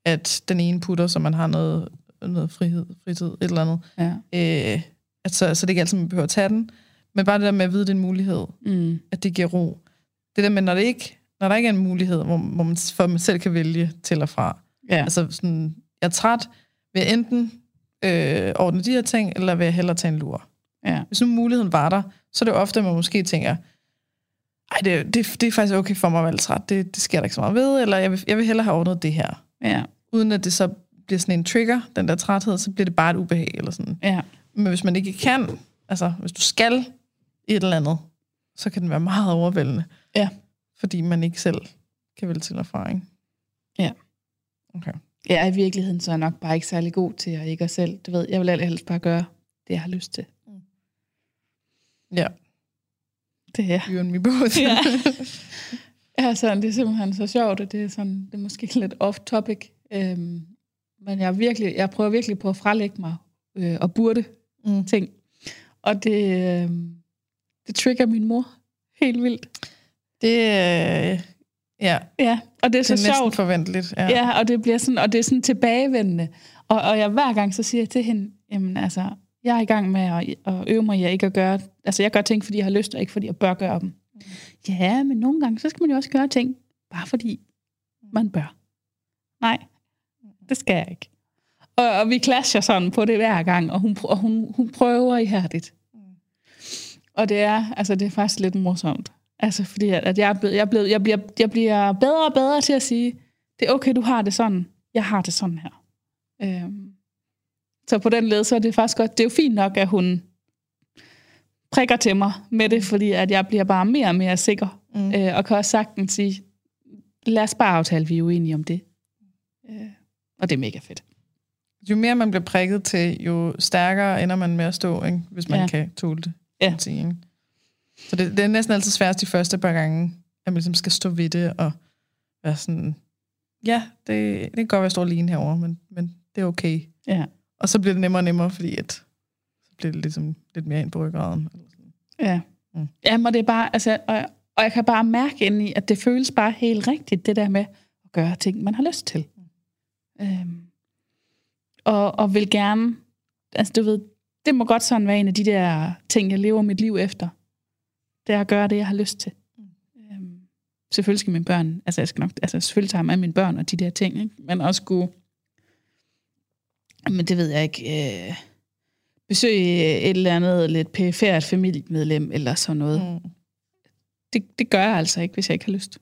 at den ene putter, så man har noget, noget frihed, fritid, et eller andet. ja. Øh, at så, så det er ikke altid, man behøver at tage den. Men bare det der med at vide, det er en mulighed, Mm. at det giver ro. Det der med, når, det ikke, når der ikke er en mulighed, hvor, hvor man, for man selv kan vælge til og fra. Ja. Altså sådan, jeg er træt, vil jeg enten øh, ordne de her ting, eller vil jeg hellere tage en lur. ja. Hvis nu muligheden var der, så er det jo ofte, at man måske tænker, ej, det, det, det er faktisk okay for mig at være træt. Det, det sker der ikke så meget ved, eller jeg vil, jeg vil hellere have ordnet det her. Ja. Uden at det så bliver sådan en trigger, den der træthed, så bliver det bare et ubehag. Eller sådan. Ja. Men hvis man ikke kan, altså hvis du skal et eller andet, så kan den være meget overvældende. Ja. Fordi man ikke selv kan vælge til erfaring. Ja. Okay. Ja, i virkeligheden så er jeg nok bare ikke særlig god til at ikke at selv. Du ved, jeg vil allerhelst bare gøre det, jeg har lyst til. Ja, Det er you and me both. Ja. Ja, sådan, det er simpelthen så sjovt, og det er, sådan, det er måske lidt off-topic. Øhm, men jeg, virkelig, jeg prøver virkelig på at frelægge mig øh, og burde Mm. ting. Og det, øh, det trigger min mor helt vildt. Det, øh, ja, Ja, og det er det så er næsten sjovt. forventeligt. Ja. Ja, og det bliver sådan, og det er sådan tilbagevendende. Og, og jeg hver gang så siger jeg til hende, jamen altså, jeg er i gang med at, at øve mig i at ikke at gøre, altså jeg gør ting, fordi jeg har lyst, og ikke fordi jeg bør gøre dem. Mm. Ja, men nogle gange, så skal man jo også gøre ting, bare fordi man bør. Nej, det skal jeg ikke. Og, og vi clasher sådan på det hver gang, og hun, og hun, hun prøver ihærdigt. Og det er, altså det er faktisk lidt morsomt. Altså fordi, at, at jeg, er blevet, jeg, er blevet, jeg, bliver, jeg bliver bedre og bedre til at sige, det er okay, du har det sådan. Jeg har det sådan her. Øhm, så på den led, så er det faktisk godt. Det er jo fint nok, at hun prikker til mig med det, fordi at jeg bliver bare mere og mere sikker. Mm. Øh, og kan også sagtens sige, lad os bare aftale, vi er uenige om det. Øh, og det er mega fedt. Jo mere man bliver prikket til, jo stærkere ender man med at stå, ikke? hvis man Ja. kan tåle det. Ja. Sige, ikke? Så det, det er næsten altid sværest de første par gange, at man ligesom skal stå ved det og være sådan, ja, det, det kan godt være, at jeg står alene herovre, men, men det er okay. Ja. Og så bliver det nemmere og nemmere, fordi at, så bliver det ligesom lidt mere ind på ryggraden. Ja. Mm. Jamen, og det er bare, altså, og, og jeg kan bare mærke ind i, at det føles bare helt rigtigt, det der med at gøre ting, man har lyst til. Mm. Øhm, og, og vil gerne, altså du ved, det må godt sådan være en af de der ting, jeg lever mit liv efter. Det er at gøre det, jeg har lyst til. Mm. Øhm, selvfølgelig skal mine børn, altså jeg skal nok, altså selvfølgelig tager med mine børn og de der ting, ikke? men også kunne, men det ved jeg ikke, øh, besøge et eller andet lidt perifært familiemedlem eller sådan noget. Mm. Det, det gør jeg altså ikke, hvis jeg ikke har lyst.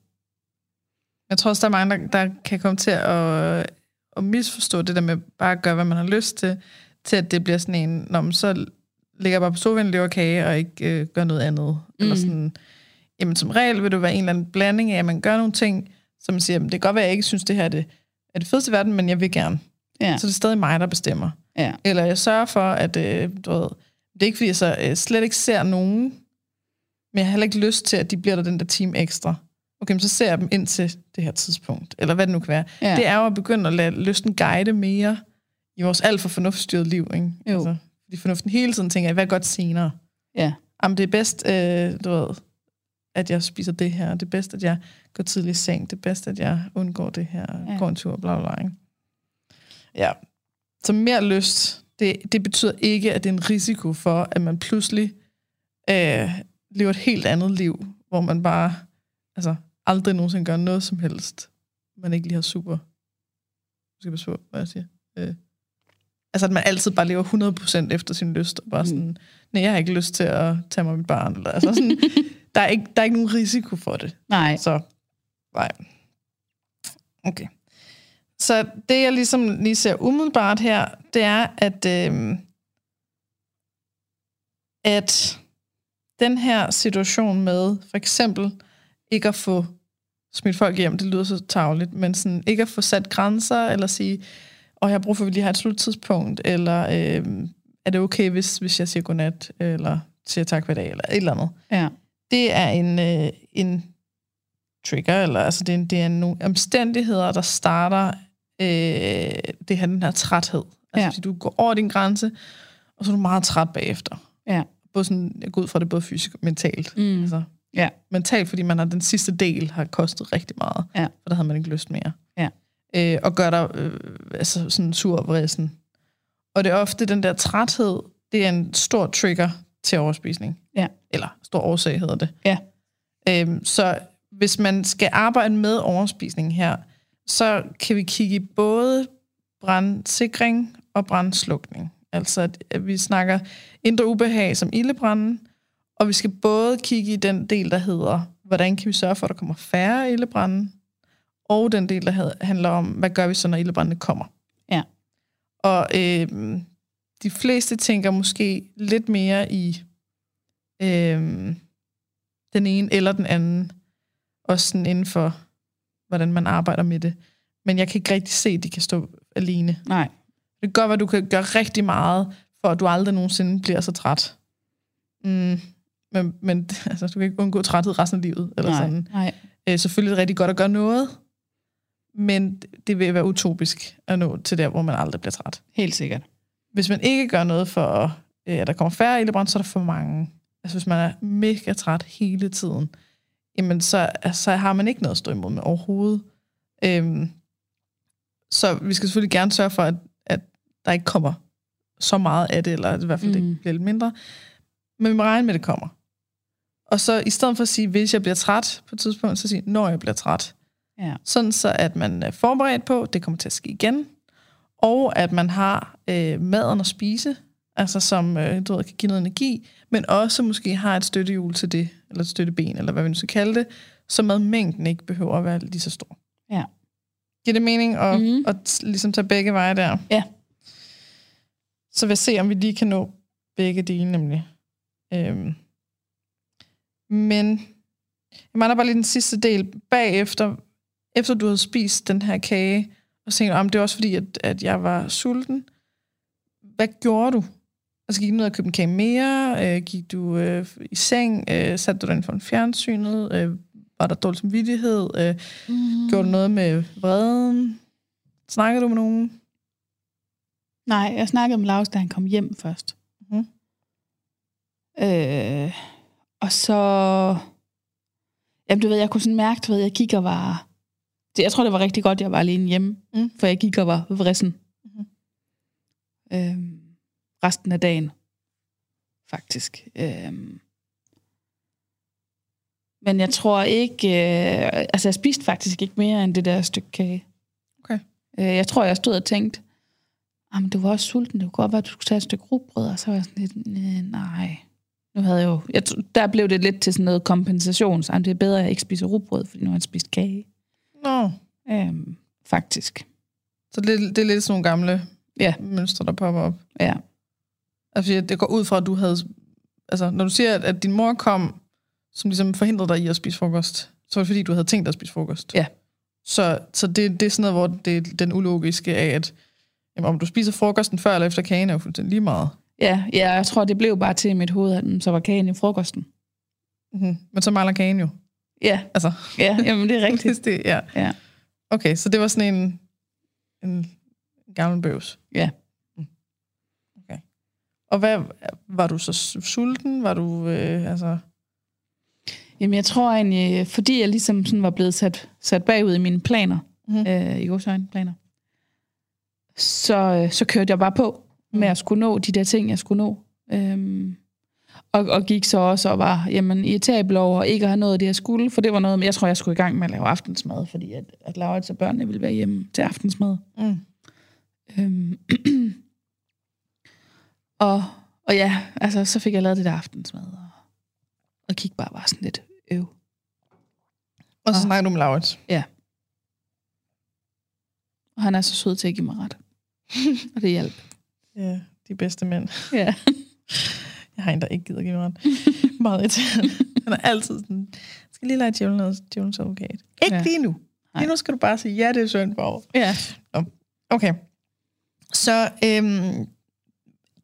Jeg tror også, der er mange, der, der kan komme til at, at misforstå det der med bare at gøre, hvad man har lyst til, til at det bliver sådan en, når man så ligger jeg bare på sofaen, lever kage og ikke øh, gør noget andet. Mm. Eller sådan, jamen som regel vil det være en eller anden blanding af, at man gør nogle ting, som man siger, "Men det kan godt være, at jeg ikke synes, det her er det, er det fedeste i verden, men jeg vil gerne. Ja. Så det er stadig mig, der bestemmer. Ja. Eller jeg sørger for, at øh, du ved, det er ikke, fordi jeg så øh, slet ikke ser nogen, men jeg har heller ikke lyst til, at de bliver der den der time ekstra. Okay, men så ser jeg dem ind til det her tidspunkt, eller hvad det nu kan være. Ja. Det er jo at begynde at lade lysten guide mere i vores alt for fornuftsstyret liv. Ikke? Jo. Altså, fordi fornuften hele tiden tænker, hvad er godt senere? Ja. Jamen, det er bedst, øh, du ved, at jeg spiser det her. Det er bedst, at jeg går tidligt i seng. Det er bedst, at jeg undgår det her. Ja. Går en tur, bla bla bla. Ikke? Ja. Så mere lyst, det, det betyder ikke, at det er en risiko for, at man pludselig øh, lever et helt andet liv, hvor man bare altså, aldrig nogensinde gør noget som helst, man ikke lige har super... Nu skal passe på, hvad jeg siger. Øh, altså, at man altid bare lever 100% efter sin lyst, og bare Mm. sådan, nej, jeg har ikke lyst til at tage mig mit barn. Eller, altså sådan, der, er ikke, der er ikke nogen risiko for det. Nej. Så, nej. Okay. Så det, jeg ligesom lige ser umiddelbart her, det er, at, øh, at den her situation med, for eksempel, ikke at få smidt folk hjem, det lyder så tavligt, men sådan, ikke at få sat grænser, eller sige, og jeg har brug for, at vi lige har et sluttidspunkt, eller øh, er det okay, hvis, hvis jeg siger godnat, eller siger tak hver dag, eller et eller andet Ja. det er en, øh, en trigger, eller altså det er, en, det er nogle omstændigheder, der starter øh, det her, den her træthed. Altså Ja. fordi du går over din grænse, og så er du meget træt bagefter. Ja. Både sådan, jeg går ud fra det både fysisk og mentalt. Mm. Altså, Ja. mentalt, fordi man har den sidste del har kostet rigtig meget, Ja. for der havde man ikke lyst mere. Ja. Øh, og gør dig øh, altså sådan sur og vreden. Og det er ofte den der træthed, det er en stor trigger til overspisning. Ja. Eller stor årsag hedder det. Ja. Øhm, så hvis man skal arbejde med overspisning her, så kan vi kigge i både brandsikring og brandslukning. Altså at at vi snakker indre ubehag som ildebranden, og vi skal både kigge i den del, der hedder, hvordan kan vi sørge for, at der kommer færre ildebrænde, og den del, der handler om, hvad gør vi så, når ildebrændene kommer. Ja. Og øh, de fleste tænker måske lidt mere i øh, den ene eller den anden, også sådan inden for, hvordan man arbejder med det. Men jeg kan ikke rigtig se, at de kan stå alene. Nej. Det være, at du kan gøre rigtig meget, for at du aldrig nogensinde bliver så træt. Mm, men men altså, du kan ikke undgå træthed resten af livet. Eller Nej. sådan. Nej. Øh, selvfølgelig er det rigtig godt at gøre noget, men det vil være utopisk at nå til der, hvor man aldrig bliver træt. Helt sikkert. Hvis man ikke gør noget for, øh, at der kommer færre ildebrand, så er der for mange. Altså hvis man er mega træt hele tiden, jamen så, så har man ikke noget at stå imod med overhovedet. Øhm, så vi skal selvfølgelig gerne sørge for, at, at der ikke kommer så meget af det, eller at i hvert fald. Mm. det bliver lidt mindre. Men vi må regne med, at det kommer. Og så i stedet for at sige, hvis jeg bliver træt på et tidspunkt, så sige, når jeg bliver træt. Ja. Sådan så, at man er forberedt på, at det kommer til at ske igen. Og at man har øh, maden at spise, altså som øh, du ved, kan give noget energi, men også måske har et støttehjul til det, eller et støtteben, eller hvad vi nu skal kalde det, så madmængden ikke behøver at være lige så stor. Ja. Giver det mening at, mm. at, at ligesom tage begge veje der? Ja. Så vil jeg se, om vi lige kan nå begge dele, nemlig. Øhm. Men jeg mangler bare lige den sidste del bagefter, efter du havde spist den her kage, og tænkte "Jamen, det er også fordi, at, at jeg var sulten. Hvad gjorde du? Altså gik du ned og købte en kage mere? Øh, gik du øh, i seng? Øh, satte du dig ind for en fjernsynet? Øh, var der dårlig samvittighed? Øh, Mm. Gjorde du noget med vreden? Snakkede du med nogen? Nej, jeg snakkede med Lars, da han kom hjem først. Mhm. Øh, og så... Jamen, du ved, jeg kunne sådan mærke, du ved, jeg gik og var... Det, jeg tror, det var rigtig godt, jeg var alene hjemme. Mm. For jeg gik og var vrissen. Mhm. Øh, resten af dagen. Faktisk. Øh, men jeg tror ikke... Øh, altså, jeg spiste faktisk ikke mere end det der stykke kage. Okay. Øh, jeg tror, jeg stod og tænkte, jamen, du var også sulten. Det kunne godt være, at du skulle tage et stykke rugbrød. Og så var jeg sådan lidt, "Næh, nej. Nu havde jeg jo... Jeg, der blev det lidt til sådan noget kompensation. Så det er bedre, at jeg ikke spiser rugbrød, fordi nu har jeg spist kage. Nå, Øhm, faktisk. så det, det er lidt sådan nogle gamle Ja. mønstre, der popper op. Ja. Altså, det går ud fra, at du havde... Altså, når du siger, at, at din mor kom, som ligesom forhindrede dig i at spise frokost, så var det fordi, du havde tænkt dig at spise frokost. Ja. Så, så det, det er sådan noget, hvor det er den ulogiske af, at Jamen, om du spiser frokosten før eller efter kagen, er jo fuldstændig lige meget. Ja, ja, jeg tror, det blev bare til i mit hoved, at så var kagen i frokosten. Mm-hmm. Men så mangler kagen jo. Ja, Altså, ja jamen, det er rigtigt. det, ja. Ja. Okay, så det var sådan en, en gammel bøvs. Ja. Mm. Og hvad, var du så sulten? Var du, øh, altså... Jamen, jeg tror egentlig, fordi jeg ligesom sådan var blevet sat, sat bagud i mine planer, Mhm. øh, i godsøjne planer, så, øh, så kørte jeg bare på med Mhm. at skulle nå de der ting, jeg skulle nå. Øhm, og, og gik så også og var jamen, irritabel over ikke at have nået det, jeg skulle, for det var noget, jeg tror, jeg skulle i gang med at lave aftensmad, fordi at, at Laurits og børnene ville være hjemme til aftensmad. Mm. Øhm, og, og ja, altså, så fik jeg lavet det der aftensmad, og, og gik bare var sådan lidt øv. Og så snakker du med Laurits. Og han er så sød til at give mig ret. og det hjalp. Ja, de bedste mænd. Ja. Jeg har en, der ikke gider give mig ret. Meget irriterende. Han er altid sådan, "Jeg skal lige lege djævelens, djævelens advokat. Ikke Ja. ja. lige nu. Nej. Lige nu skal du bare sige, ja, det er Sørenborg. ja. Okay. Så øhm,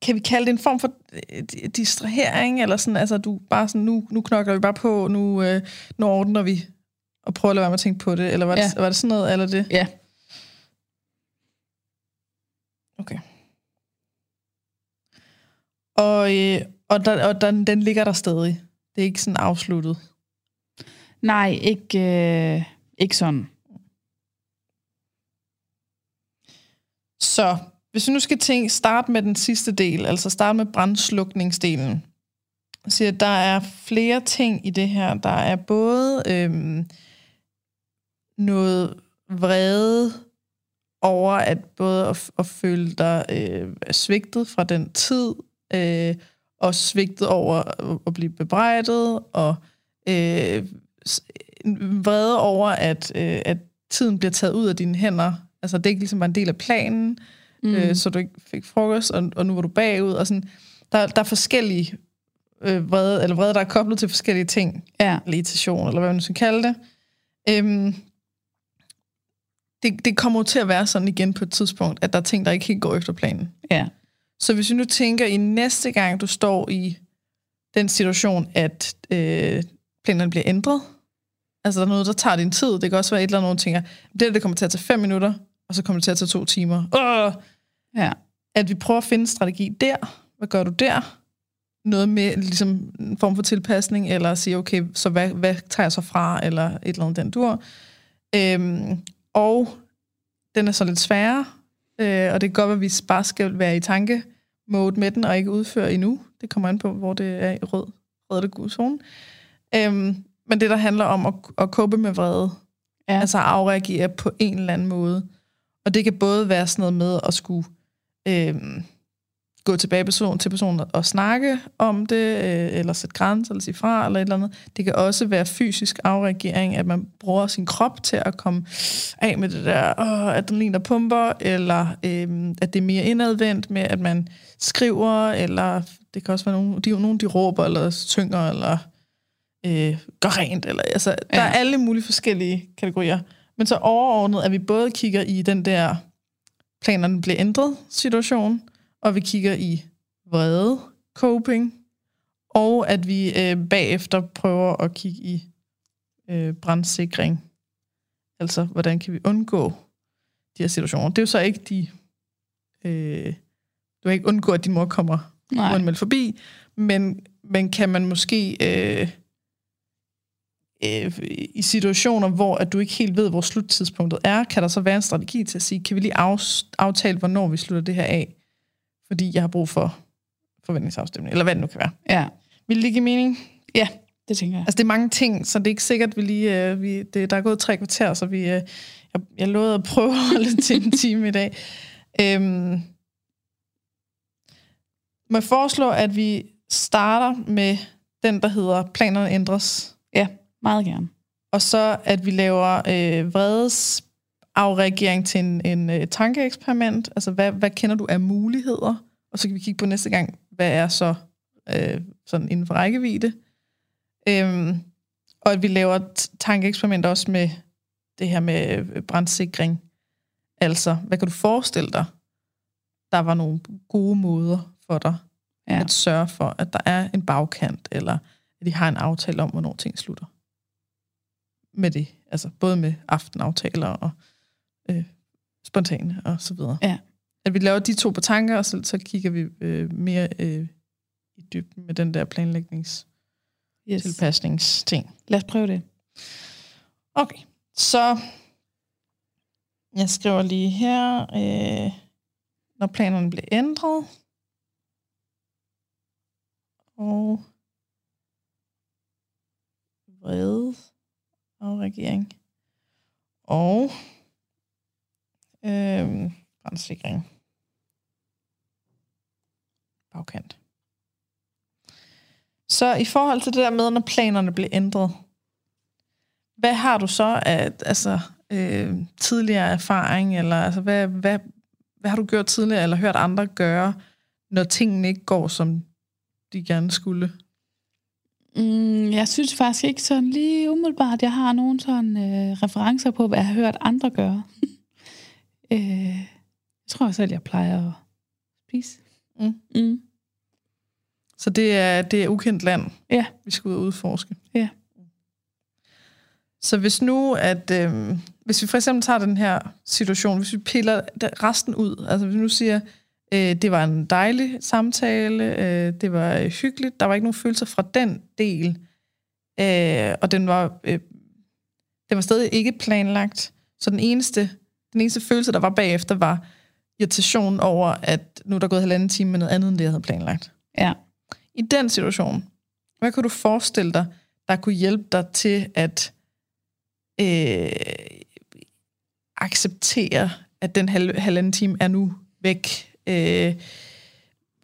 kan vi kalde det en form for øh, di- distrahering, eller sådan, altså du bare sådan, nu, nu knokler vi bare på, nu, øh, nu ordner vi, og prøver at lade være med at tænke på det, eller var, Ja. det, var det sådan noget, eller det? Ja. Okay. Og, øh, og, der, og den, den ligger der stadig. Det er ikke sådan afsluttet. Nej, ikke, øh, ikke sådan. Så hvis vi nu skal tænke, starte med den sidste del, altså starte med brandslukningsdelen, så siger, at der er flere ting i det her. Der er både øhm, noget vrede over at både at, at føle dig øh, svigtet fra den tid, øh, og svigtet over at, at blive bebrejdet, og øh, vrede over, at, øh, at tiden bliver taget ud af dine hænder. Altså, det ikke ligesom var en del af planen, mm. øh, så du ikke fik frokost, og, og nu var du bagud. Og sådan. Der, der er forskellige øh, vrede, eller vrede, der er koblet til forskellige ting. Ja. Eller irritation, eller hvad man nu skal kalde det. Øhm, det, det kommer jo til at være sådan igen på et tidspunkt, at der er ting, der ikke helt går efter planen. Ja. Så hvis vi nu tænker i næste gang, du står i den situation, at øh, planerne bliver ændret, altså der er noget, der tager din tid, det kan også være et eller andet, nogen tænker, det der, det kommer til at tage fem minutter, og så kommer det til at tage to timer. Åh! Ja. At vi prøver at finde en strategi der. Hvad gør du der? Noget med ligesom en form for tilpasning, eller at sige, okay, så hvad, hvad tager jeg så fra, eller et eller andet den dur. Øhm, og den er så lidt sværere, øh, og det kan godt at vi bare skal være i tankemode med den, og ikke udføre endnu. Det kommer an på, hvor det er i rød, rød eller gul zone. Øhm, men det, der handler om at, at kope med vrede, Ja. altså afreagere på en eller anden måde. Og det kan både være sådan noget med at skulle øhm, gå tilbage person, til personen og snakke om det, øh, eller sætte grænser, eller sige fra, eller et eller andet. Det kan også være fysisk afreagering, at man bruger sin krop til at komme af med det der åh, adrenalin, der pumper, eller øhm, at det er mere indadvendt med, at man skriver, eller det kan også være nogen, de, nogen, de råber, eller synger, eller øh, gør rent. Eller, altså, ja. Der er alle mulige forskellige kategorier. Men så overordnet, at vi både kigger i den der planerne bliver ændret situation, og vi kigger i vrede, coping, og at vi øh, bagefter prøver at kigge i øh, brandsikring. Altså, hvordan kan vi undgå de her situationer. Det er jo så ikke de... Øh, du kan ikke undgå, at din mor kommer uanmeldt forbi, men, men kan man måske øh, øh, i situationer, hvor at du ikke helt ved, hvor sluttidspunktet er, kan der så være en strategi til at sige, kan vi lige af, aftale, hvornår vi slutter det her af, fordi jeg har brug for forventningsafstemning, eller hvad det nu kan være. Ja. Vil det give mening? ja, det tænker jeg. Altså, det er mange ting, så det er ikke sikkert, at vi lige... Øh, vi, det, der er gået tre kvarter, så vi, øh, jeg, jeg lovede at prøve at holde til en time i dag. Øhm, må jeg foreslå, at vi starter med den, der hedder planerne ændres, meget gerne. og så at vi laver øh, vredes afreagering til en, en øh, tankeeksperiment. Altså, hvad, hvad kender du af muligheder? Og så kan vi kigge på næste gang, hvad er så øh, sådan inden for rækkevidde. Øhm, og at vi laver et tankeeksperiment også med det her med øh, brandsikring. Altså, hvad kan du forestille dig, der var nogle gode måder for dig ja. at sørge for, at der er en bagkant, eller at de har en aftale om, hvornår ting slutter. Med det. Altså både med aftenaftaler og øh, spontane og så videre. Ja. At vi laver de to på tanker, og så, så kigger vi øh, mere øh, i dybden med den der planlægnings Yes. tilpasningsting. Lad os prøve det. Okay, så jeg skriver lige her, øh, når planerne bliver ændret. Og vrede og regering. Og øh, brandsikring. Bagkant. Så i forhold til det der med, når planerne blev ændret, hvad har du så af altså, øh, tidligere erfaring, eller altså, hvad, hvad, hvad har du gjort tidligere, eller hørt andre gøre, når tingene ikke går, som de gerne skulle? Mm, jeg synes faktisk ikke sådan lige umiddelbart, jeg har nogen sådan øh, referencer på, hvad jeg har hørt andre gøre. øh, jeg tror selv, jeg plejer at spise. Mm. Mm. Så det er, det er ukendt land, Ja. vi skal ud og udforske. Ja. Så hvis nu, at øh, hvis vi for eksempel tager den her situation, hvis vi piller resten ud, altså hvis vi nu siger, øh, det var en dejlig samtale, øh, det var øh, hyggeligt, der var ikke nogen følelser fra den del, øh, og den var, øh, den var stadig ikke planlagt, så den eneste, den eneste følelse, der var bagefter, var irritation over, at nu er der gået halvanden time med noget andet, end det, jeg havde planlagt. Ja. I den situation, hvad kunne du forestille dig, der kunne hjælpe dig til at øh, acceptere, at den halv, halvanden time er nu væk? Øh,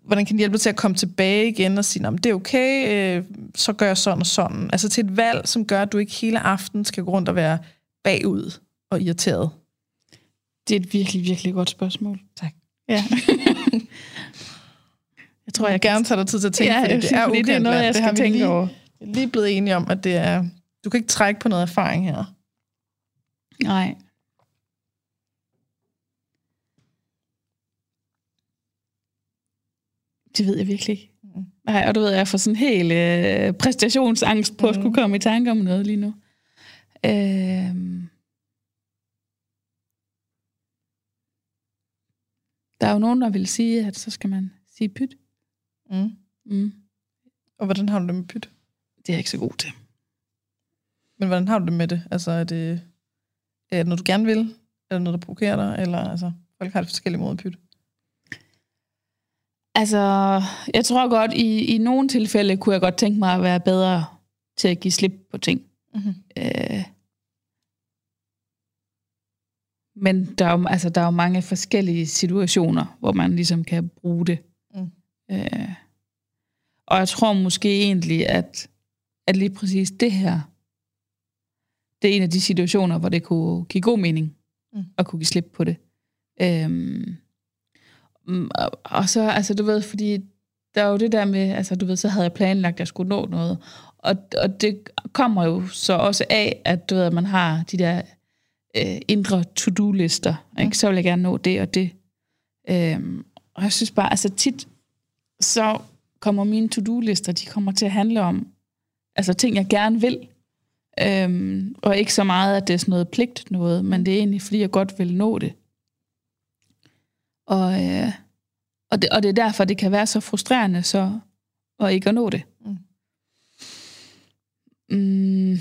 hvordan kan det hjælpe til at komme tilbage igen og sige, "Nå, men det er okay, øh, så gør jeg sådan og sådan. Altså til et valg, som gør, at du ikke hele aften skal gå rundt og være bagud og irriteret. Det er et virkelig, virkelig godt spørgsmål. Tak. Ja. jeg tror, Jeg gerne tage dig tid til at tænke, ja, fordi det er fordi det er ukendt noget, land. jeg Det har skal tænke lige, over. lige blevet enige om, at det er... Du kan ikke trække på noget erfaring her. Nej. Det ved jeg virkelig ikke. Mm. Nej, og du ved, jeg får sådan helt øh, præstationsangst på at Mhm. skulle komme i tanke om noget lige nu. Øhm. Der er jo nogen, der vil sige, at så skal man sige pyt. Mm. Mm. Og hvordan har du det med pyt? Det er jeg ikke så god til. Men hvordan har du det med det? Altså, er det, er det noget, du gerne vil? Er det noget, der provokerer dig? Eller altså, folk har det forskellige måder at pyt. Altså, jeg tror godt, i, i nogle tilfælde kunne jeg godt tænke mig at være bedre til at give slip på ting. Mm-hmm. Øh, men der er, jo, altså, der er jo mange forskellige situationer, hvor man ligesom kan bruge det. Mm. Øh, og jeg tror måske egentlig, at, at lige præcis det her, det er en af de situationer, hvor det kunne give god mening Mm. at kunne give slip på det. Mm, og, og så, altså du ved, fordi der er jo det der med, altså du ved, så havde jeg planlagt, at jeg skulle nå noget. Og, og det kommer jo så også af, at du ved, at man har de der øh, indre to-do-lister. Mm. Ikke? Så vil jeg gerne nå det og det. Øhm, og jeg synes bare, altså tit, så kommer mine to-do-lister, de kommer til at handle om altså ting, jeg gerne vil. Øhm, og ikke så meget, at det er sådan noget pligt noget, men det er egentlig, fordi jeg godt vil nå det. Og, øh, og, det, og det er derfor, det kan være så frustrerende så at ikke at nå det. Mm. Mm.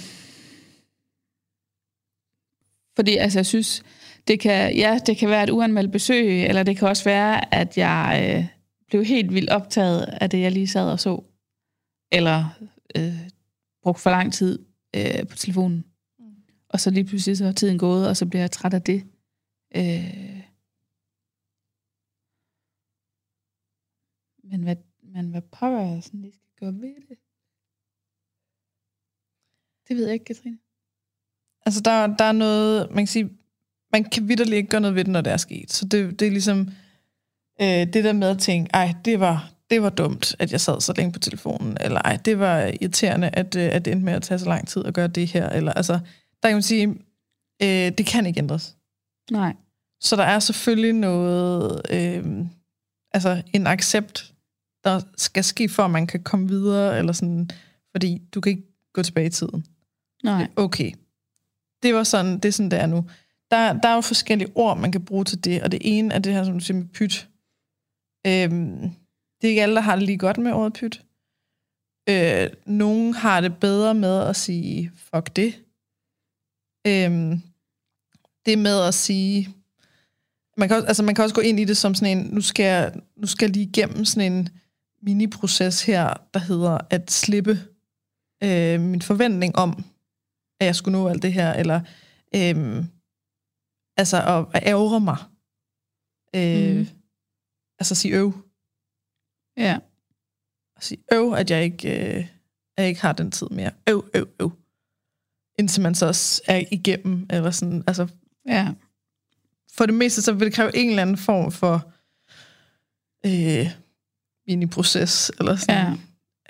Fordi altså, jeg synes, det kan, ja, det kan være et uanmeldt besøg, eller det kan også være, at jeg øh, blev helt vildt optaget af det, jeg lige sad og så. Eller øh, brugte for lang tid øh, på telefonen. Mm. Og så lige pludselig så er tiden gået, og så bliver jeg træt af det. Øh. Men hvad, men hvad pokker jeg sådan lige skal gøre ved det? Det ved jeg ikke, Katrine. Altså, der, der er noget, man kan sige, man kan vidderligt ikke gøre noget ved det, når det er sket. Så det, det er ligesom øh, det der med at tænke, ej, det var, det var dumt, at jeg sad så længe på telefonen, eller ej, det var irriterende, at, øh, at det endte med at tage så lang tid at gøre det her, eller altså, der kan man sige, øh, det kan ikke ændres. Nej. Så der er selvfølgelig noget, øh, altså en accept, der skal ske, for at man kan komme videre, eller sådan, fordi du kan ikke gå tilbage i tiden. Nej. Okay. Det var sådan, det er sådan, det er nu. Der, der er jo forskellige ord, man kan bruge til det, og det ene er det her, som du siger med pyt. Øhm, det er ikke alle, der har det lige godt med ordet pyt. Øh, nogen har det bedre med at sige, fuck det. Øhm, det med at sige, man kan, også, altså man kan også gå ind i det som sådan en, nu skal jeg, nu skal jeg lige igennem sådan en mini-proces her, der hedder at slippe øh, min forventning om, at jeg skulle nå alt det her, eller øh, altså at, at ære mig. Øh, Mhm. Altså sige øv. Ja. At sige øv, at jeg ikke, øh, at jeg ikke har den tid mere. Øv, øv, øv. Indtil man så også er igennem, eller sådan, altså Ja. for det meste, så vil det kræve en eller anden form for øh, mini-proces, eller sådan.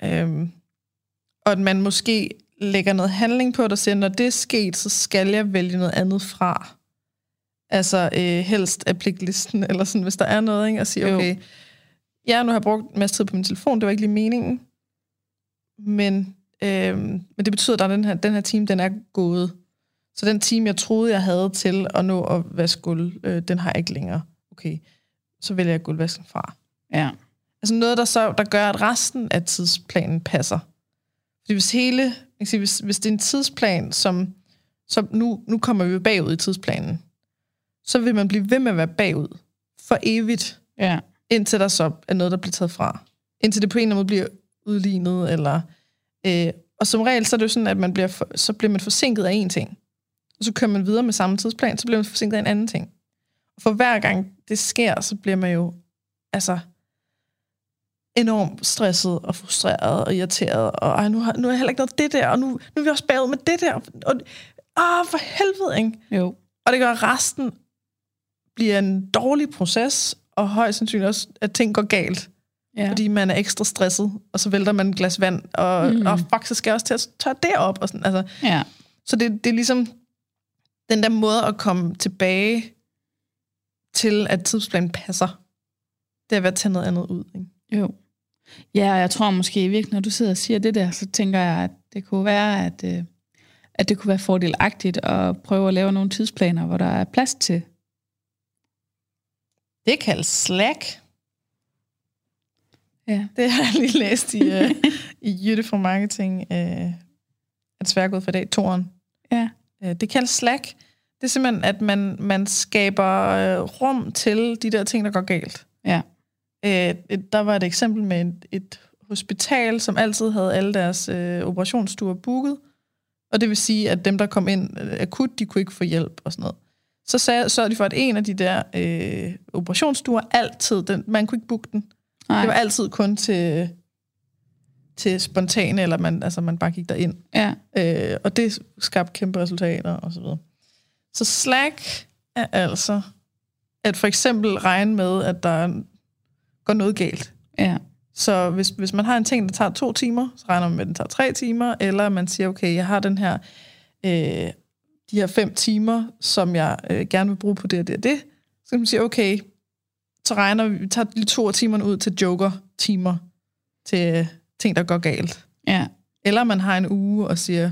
Ja. Øhm, og at man måske lægger noget handling på det, og siger, når det er sket, så skal jeg vælge noget andet fra. Altså øh, helst af pligtlisten, eller sådan, hvis der er noget, ikke? Og sige, Jo. okay, ja, nu har jeg brugt en masse tid på min telefon, det var ikke lige meningen, men, øh, men det betyder, at der er den her, den her time, den er gået. Så den time, jeg troede, jeg havde til at nå at vaske gulv, øh, den har jeg ikke længere. Okay, så vælger jeg gulvvasken fra. Ja. Altså noget, der, så, der gør, at resten af tidsplanen passer. Fordi hvis hele, sige, hvis, hvis det er en tidsplan, som, som nu, nu kommer vi bagud i tidsplanen, så vil man blive ved med at være bagud for evigt, Ja. indtil der så er noget, der bliver taget fra. Indtil det på en eller anden måde bliver udlignet, eller... Øh, og som regel, så er det jo sådan, at man bliver for, så bliver man forsinket af en ting. Og så kører man videre med samme tidsplan, så bliver man forsinket af en anden ting. Og for hver gang det sker, så bliver man jo altså enormt stresset og frustreret og irriteret. Og ej, nu, har, nu er jeg heller ikke noget det der, og nu, nu er vi også bagud med det der. Og, åh, for helvede, ikke? Jo. Og det gør, at resten bliver en dårlig proces, og højst sandsynligt også, at ting går galt, Ja. fordi man er ekstra stresset, og så vælter man et glas vand, og, mm. og fuck, så skal jeg også til at tørre det op. Og sådan, altså, Ja. så det, det er ligesom den der måde at komme tilbage til, at tidsplanen passer. Det er ved at tage noget andet ud. Ikke? Jo. Ja, og jeg tror måske virkelig, når du sidder og siger det der, så tænker jeg, at det kunne være, at, øh, at det kunne være fordelagtigt at prøve at lave nogle tidsplaner, hvor der er plads til. Det kaldes slack. Ja. Det har jeg lige læst i, uh, i Jytte fra Marketing. Uh, at tværgået for i dag, toren. Ja. Uh, det kaldes slack. Det er simpelthen, at man, man skaber uh, rum til de der ting, der går galt. Ja. Øh, et, der var et eksempel med et, et hospital, som altid havde alle deres øh, operationsstuer booket. Og det vil sige, at dem, der kom ind øh, akut, de kunne ikke få hjælp og sådan noget. Så sagde, sørgede de for, at en af de der øh, operationsstuer altid, den, man kunne ikke booke den. Nej. Det var altid kun til, til spontane, eller man, altså man bare gik derind. Ja. Øh, og det skabte kæmpe resultater og så videre. Så Slack er altså at for eksempel regne med, at der går noget galt. Ja. Så hvis, hvis man har en ting, der tager to timer, så regner man med, at den tager tre timer, eller man siger, okay, jeg har den her, øh, de her fem timer, som jeg øh, gerne vil bruge på det og det og det, så kan man sige, okay, så regner vi, vi tager lige to af timerne ud til joker-timer, til øh, ting, der går galt. Ja. Eller man har en uge og siger,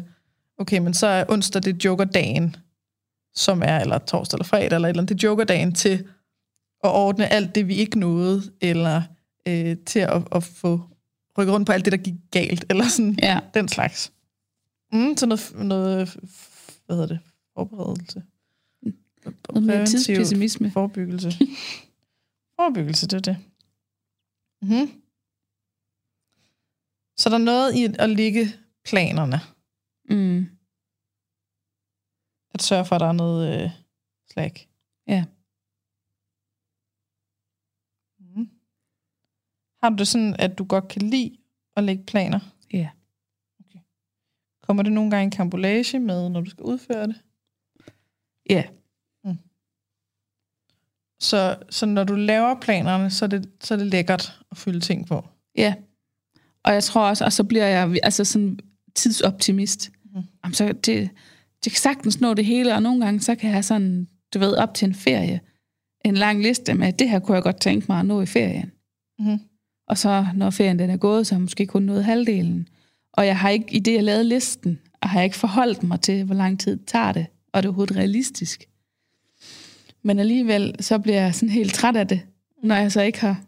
okay, men så er onsdag det er jokerdagen, som er, eller torsdag eller fredag, eller et eller andet, det er jokerdagen til at ordne alt det, vi ikke nåede, eller øh, til at, at få rykket rundt på alt det, der gik galt, eller sådan Ja. den slags. Mm, så noget, noget, hvad hedder det, forberedelse. Noget mere tidspessimisme. Forebyggelse. Forebyggelse, det er det. Mm-hmm. Så der er noget i at ligge planerne. Mm. At sørge for, at der er noget øh, slag. Ja. Har du det sådan, at du godt kan lide at lægge planer? Ja. Okay. Kommer det nogle gange i kambolage med, når du skal udføre det? Ja. Så, så når du laver planerne, så er, det, så er det lækkert at fylde ting på. Ja. Og jeg tror også, og så bliver jeg altså sådan tidsoptimist. Mhm. Jamen, så det, det kan sagtens nå det hele, og nogle gange så kan jeg have sådan, du ved, op til en ferie, en lang liste med, det her kunne jeg godt tænke mig at nå i ferien. Mhm. Og så, når ferien den er gået, så har jeg måske kun nået halvdelen. Og jeg har ikke, i det jeg lavede listen, og har jeg ikke forholdt mig til, hvor lang tid tager det, og er det overhovedet realistisk. Men alligevel, så bliver jeg sådan helt træt af det, når jeg så ikke har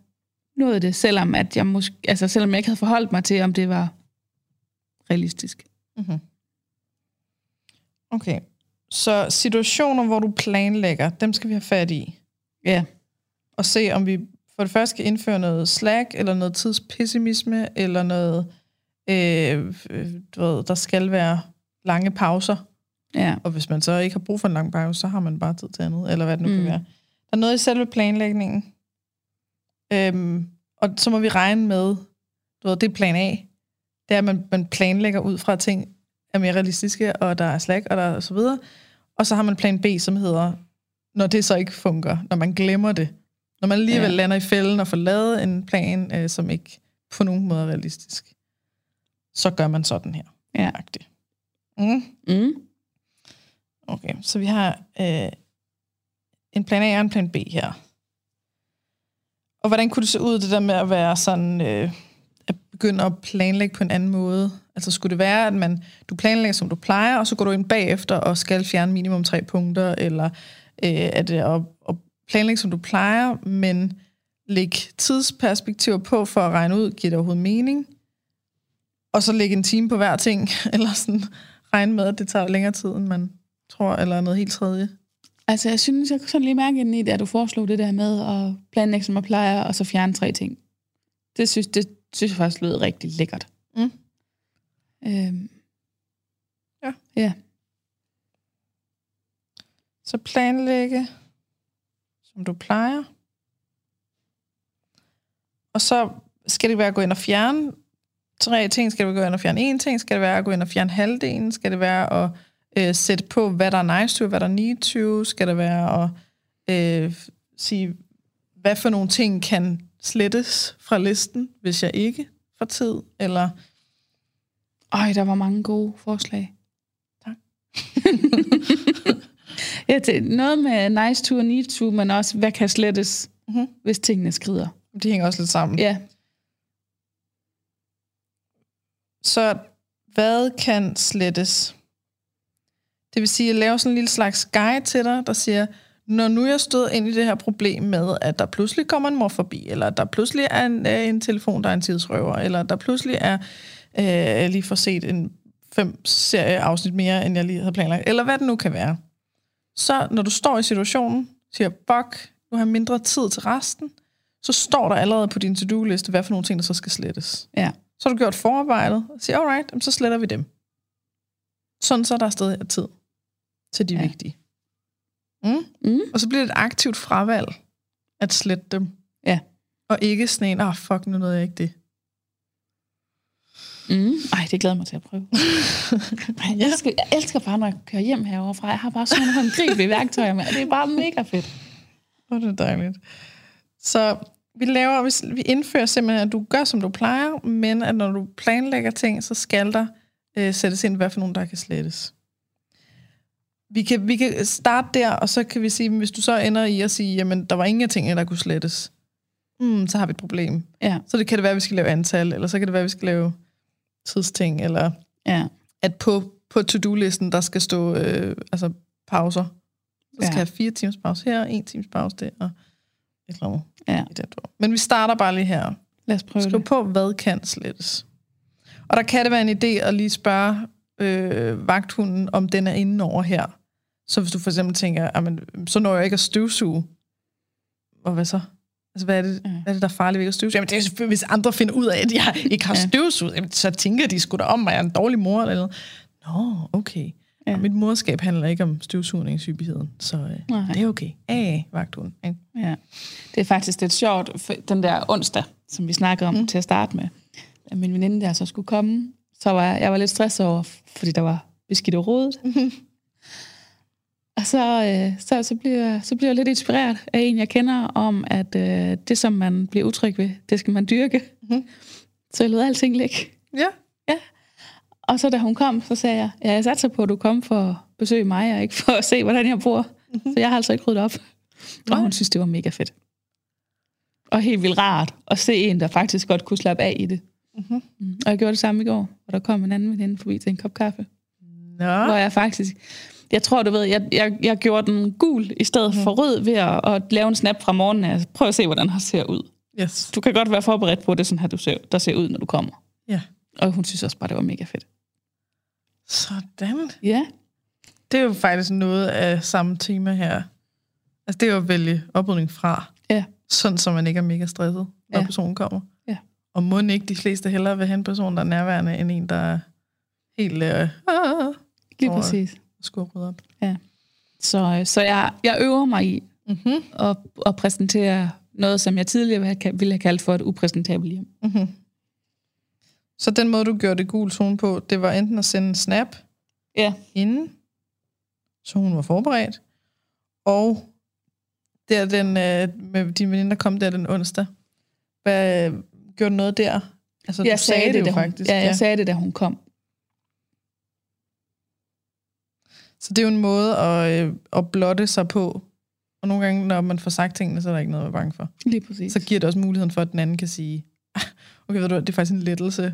nået det, selvom, at jeg, måske, altså, selvom jeg ikke havde forholdt mig til, om det var realistisk. Mm-hmm. Okay. Så situationer, hvor du planlægger, dem skal vi have fat i. Ja. Og se, om vi for det første skal indføre noget slack, eller noget tidspessimisme, eller noget, øh, du ved, der skal være lange pauser. Ja. Og hvis man så ikke har brug for en lang pause, så har man bare tid til andet, eller hvad det nu mm. Mm. kan være. Der er noget i selve planlægningen. Øhm, og så må vi regne med, du ved, det er plan A. Det er, at man, man planlægger ud fra at ting er mere realistiske, og der er slack, og der er så videre. Og så har man plan B, som hedder, når det så ikke fungerer, når man glemmer det. Når man alligevel ja. Lander i fælden og får lavet en plan, øh, som ikke på nogen måde er realistisk, så gør man sådan her. Ja. Agtigt. Mm. Mm. Okay, så vi har øh, en plan A og en plan B her. Og hvordan kunne det se ud, det der med at være sådan, øh, at begynde at planlægge på en anden måde? Altså skulle det være, at man, du planlægger, som du plejer, og så går du ind bagefter og skal fjerne minimum tre punkter, eller øh, er det at planlægge, som du plejer, men lægge tidsperspektiver på for at regne ud, giver det overhovedet mening? Og så lægge en time på hver ting, eller sådan regne med, at det tager længere tid, end man tror, eller noget helt tredje. Altså, jeg synes, jeg kunne sådan lige mærke ind i det, at du foreslog det der med at planlægge, som man plejer, og så fjerne tre ting. Det synes, det synes jeg faktisk lød rigtig lækkert. Mm. Øhm, Ja. Ja. Så planlægge, som du plejer. Og så skal det være at gå ind og fjerne tre ting. Skal det være at gå ind og fjerne en ting? Skal det være at gå ind og fjerne halvdelen? Skal det være at øh, sætte på, hvad der er nice to, hvad der er need to? Skal det være at øh, sige, hvad for nogle ting kan slettes fra listen, hvis jeg ikke får tid? Eller Øj, der var mange gode forslag. Tak. ja, det, noget med nice to og need to, men også, hvad kan slettes, Mhm. hvis tingene skrider. de hænger også lidt sammen. Ja, Så hvad kan slettes? Det vil sige, at jeg laver sådan en lille slags guide til dig, der siger, når nu jeg stod ind i det her problem med, at der pludselig kommer en mor forbi, eller der pludselig er en, øh, en telefon, der er en tidsrøver, eller der pludselig er øh, jeg lige får set en fem serie afsnit mere, end jeg lige havde planlagt, eller hvad det nu kan være. Så når du står i situationen, siger, fuck, nu har jeg mindre tid til resten, så står der allerede på din to-do-liste, hvad for nogle ting, der så skal slettes. ja. Så har du gjort forarbejdet, og siger, alright, så sletter vi dem. Sådan så er der stadig tid til de. Ja. vigtige. Mm? Mm. Og så bliver det et aktivt fravalg at slette dem. Ja. Og ikke sådan en, ah oh, fuck, nu nåede jeg ikke det. Mm. Ej, det glæder mig til at prøve. Ej, jeg, elsker, jeg elsker bare, når jeg kører hjem herovre fra. Jeg har bare sådan nogle håndgribelige værktøjer med. Det er bare mega fedt. Åh, det er dejligt. Så vi laver, vi, vi indfører simpelthen, at du gør, som du plejer, men at når du planlægger ting, så skal der øh, sættes ind, hvad for nogen, der kan slettes. Vi kan, vi kan starte der, og så kan vi sige, hvis du så ender i at sige, jamen, der var ingen af tingene, der kunne slettes, hmm, så har vi et problem. Ja, Så det kan det være, at vi skal lave antal, eller så kan det være, at vi skal lave tidsting, eller ja, at på, på to-do-listen, der skal stå øh, altså pauser. Så skal Ja. jeg have fire timers pause her, en times pause der, og et eller andet. ja. i den tur. Men vi starter bare lige her. Lad os prøve Skriv det. på, hvad kan slettes. Og der kan det være en idé at lige spørge øh, vagthunden, om den er inde over her. Så hvis du for eksempel tænker, "Jamen, så når jeg ikke at støvsuge. Og hvad så? Altså, hvad er det, Ja. hvad er det der er farligt ved at støvsuge? Jamen, det er selvfølgelig, hvis andre finder ud af, at jeg ikke har Ja. støvsuget, jamen, så tænker de sgu da om, at jeg er en dårlig mor eller noget. Nå, okay. Ja. Ja. Mit morskab handler ikke om støvsugningshyppigheden, så øh, Nej. det er okay. Ja, vagthunden. Ikke? Ja. Det er faktisk lidt sjovt, for den der onsdag, som vi snakkede om mm. til at starte med, at min veninde der så skulle komme, så var jeg, jeg var lidt stresset over, fordi der var beskidt og rodet. og så, øh, så, så, bliver, så bliver jeg lidt inspireret af en, jeg kender, om at øh, det, som man bliver utryg ved, det skal man dyrke. Mhm. Så jeg lod alting ligge. Ja. Og så da hun kom, så sagde jeg, ja, jeg satser på, at du kom for at besøge mig, og ikke for at se, hvordan jeg bor. Så jeg har altså ikke ryddet op. Og Nej. hun synes, det var mega fedt. og helt vildt rart at se en, der faktisk godt kunne slappe af i det. Mhm. Mm. Og jeg gjorde det samme i går, hvor der kom en anden veninde forbi til en kop kaffe. Nå. Hvor jeg faktisk... Jeg tror, du ved, jeg, jeg, jeg gjorde den gul i stedet for rød ved at, at lave en snap fra morgenen af. Prøv at se, hvordan han ser ud. Yes. Du kan godt være forberedt på, at det er sådan her, du ser, der ser ud, når du kommer. Ja. Og hun synes også bare, det var mega fedt. Sådan. Ja. Det er jo faktisk noget af samme tema her. Altså, det er jo at vælge oprydning fra. Ja. Sådan, så man ikke er mega stresset, når Ja. personen kommer. Ja. Og må ikke de fleste hellere vil have en person, der er nærværende, end en, der er helt øh, ah, Lige præcis. Skulle rydde op. Så, øh, så jeg, jeg øver mig i Mm-hmm. at, at præsentere noget, som jeg tidligere ville have, kaldt for et upræsentabelt hjem. Mm-hmm. Så den måde, du gjorde det gul zone på, det var enten at sende en snap Ja. inden, så hun var forberedt, og der den, øh, med din veninde, der kom der den onsdag. Hvad, gjorde du noget der? Altså, Jeg du sagde, det, da jo hun, faktisk. Ja, jeg sagde det, da hun kom. Så det er jo en måde at, øh, at blotte sig på. Og nogle gange, når man får sagt tingene, så er der ikke noget at være bange for. Lige præcis. Så giver det også muligheden for, at den anden kan sige, "Ah, okay, ved du, det er faktisk en lettelse at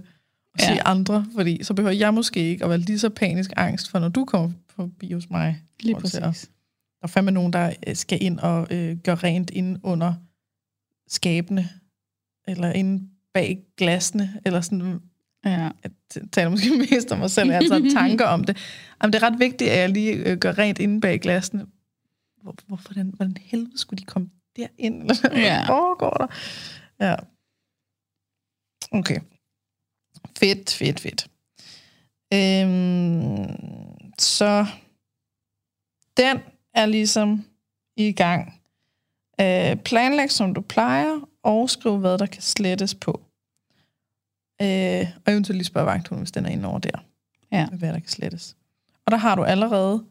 Ja. sige andre, fordi så behøver jeg måske ikke at være lige så panisk angst for, når du kommer forbi hos mig. Lige at se. præcis. Der er fandme nogen, der øh, skal ind og øh, gøre rent ind under skabene, eller inde bag glasene, eller sådan, Ja. jeg taler måske mest om mig selv, jeg har altså tanker om det. Jamen, det er ret vigtigt, at jeg lige øh, gør rent inde bag glasene. Hvor, hvorfor den, hvordan helvede skulle de komme derind? Eller hvad Ja. foregår der? Ja. Okay. Fedt, fedt, fedt. Øhm, så den er ligesom i gang. Øh, planlæg, som du plejer, og skriv, hvad der kan slettes på. Øh, og eventuelt lige spørge vagthunden, hvis den er inde over der. Ja. Hvad der kan slettes. Og der har du allerede,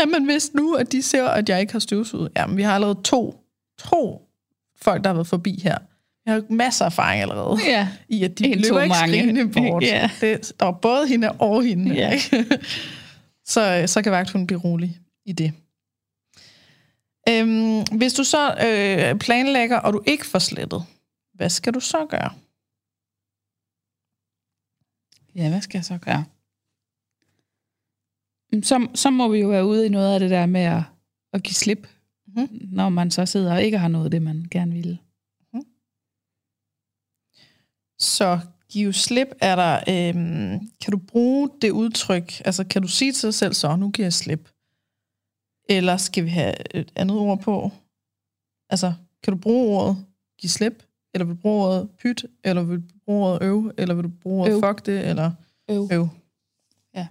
jamen hvis nu, at de ser, at jeg ikke har støvsuget, jamen vi har allerede to, to folk, der har været forbi her. Jeg har masser af erfaring allerede Ja. i, at de En, løber ikke mange. skrigende bort. Ja. Det, der var både hende og hende. Ja. ikke? så, så kan vagthunden blive rolig i det. Øhm, hvis du så øh, planlægger, og du ikke får slettet, hvad skal du så gøre? Ja, hvad skal jeg så gøre? Mm, Så, så må vi jo være ude i noget af det der med at, at give slip, Mhm. når man så sidder og ikke har noget af det, man gerne vil. Så give slip er der, øhm, kan du bruge det udtryk, altså kan du sige til dig selv så, nu giver jeg slip? Eller skal vi have et andet ord på? Altså, kan du bruge ordet give slip? Eller vil du bruge ordet pyt? Eller vil du bruge ordet øv? Eller vil du bruge ordet Øv. fuck det? Eller Øv. øv? Ja.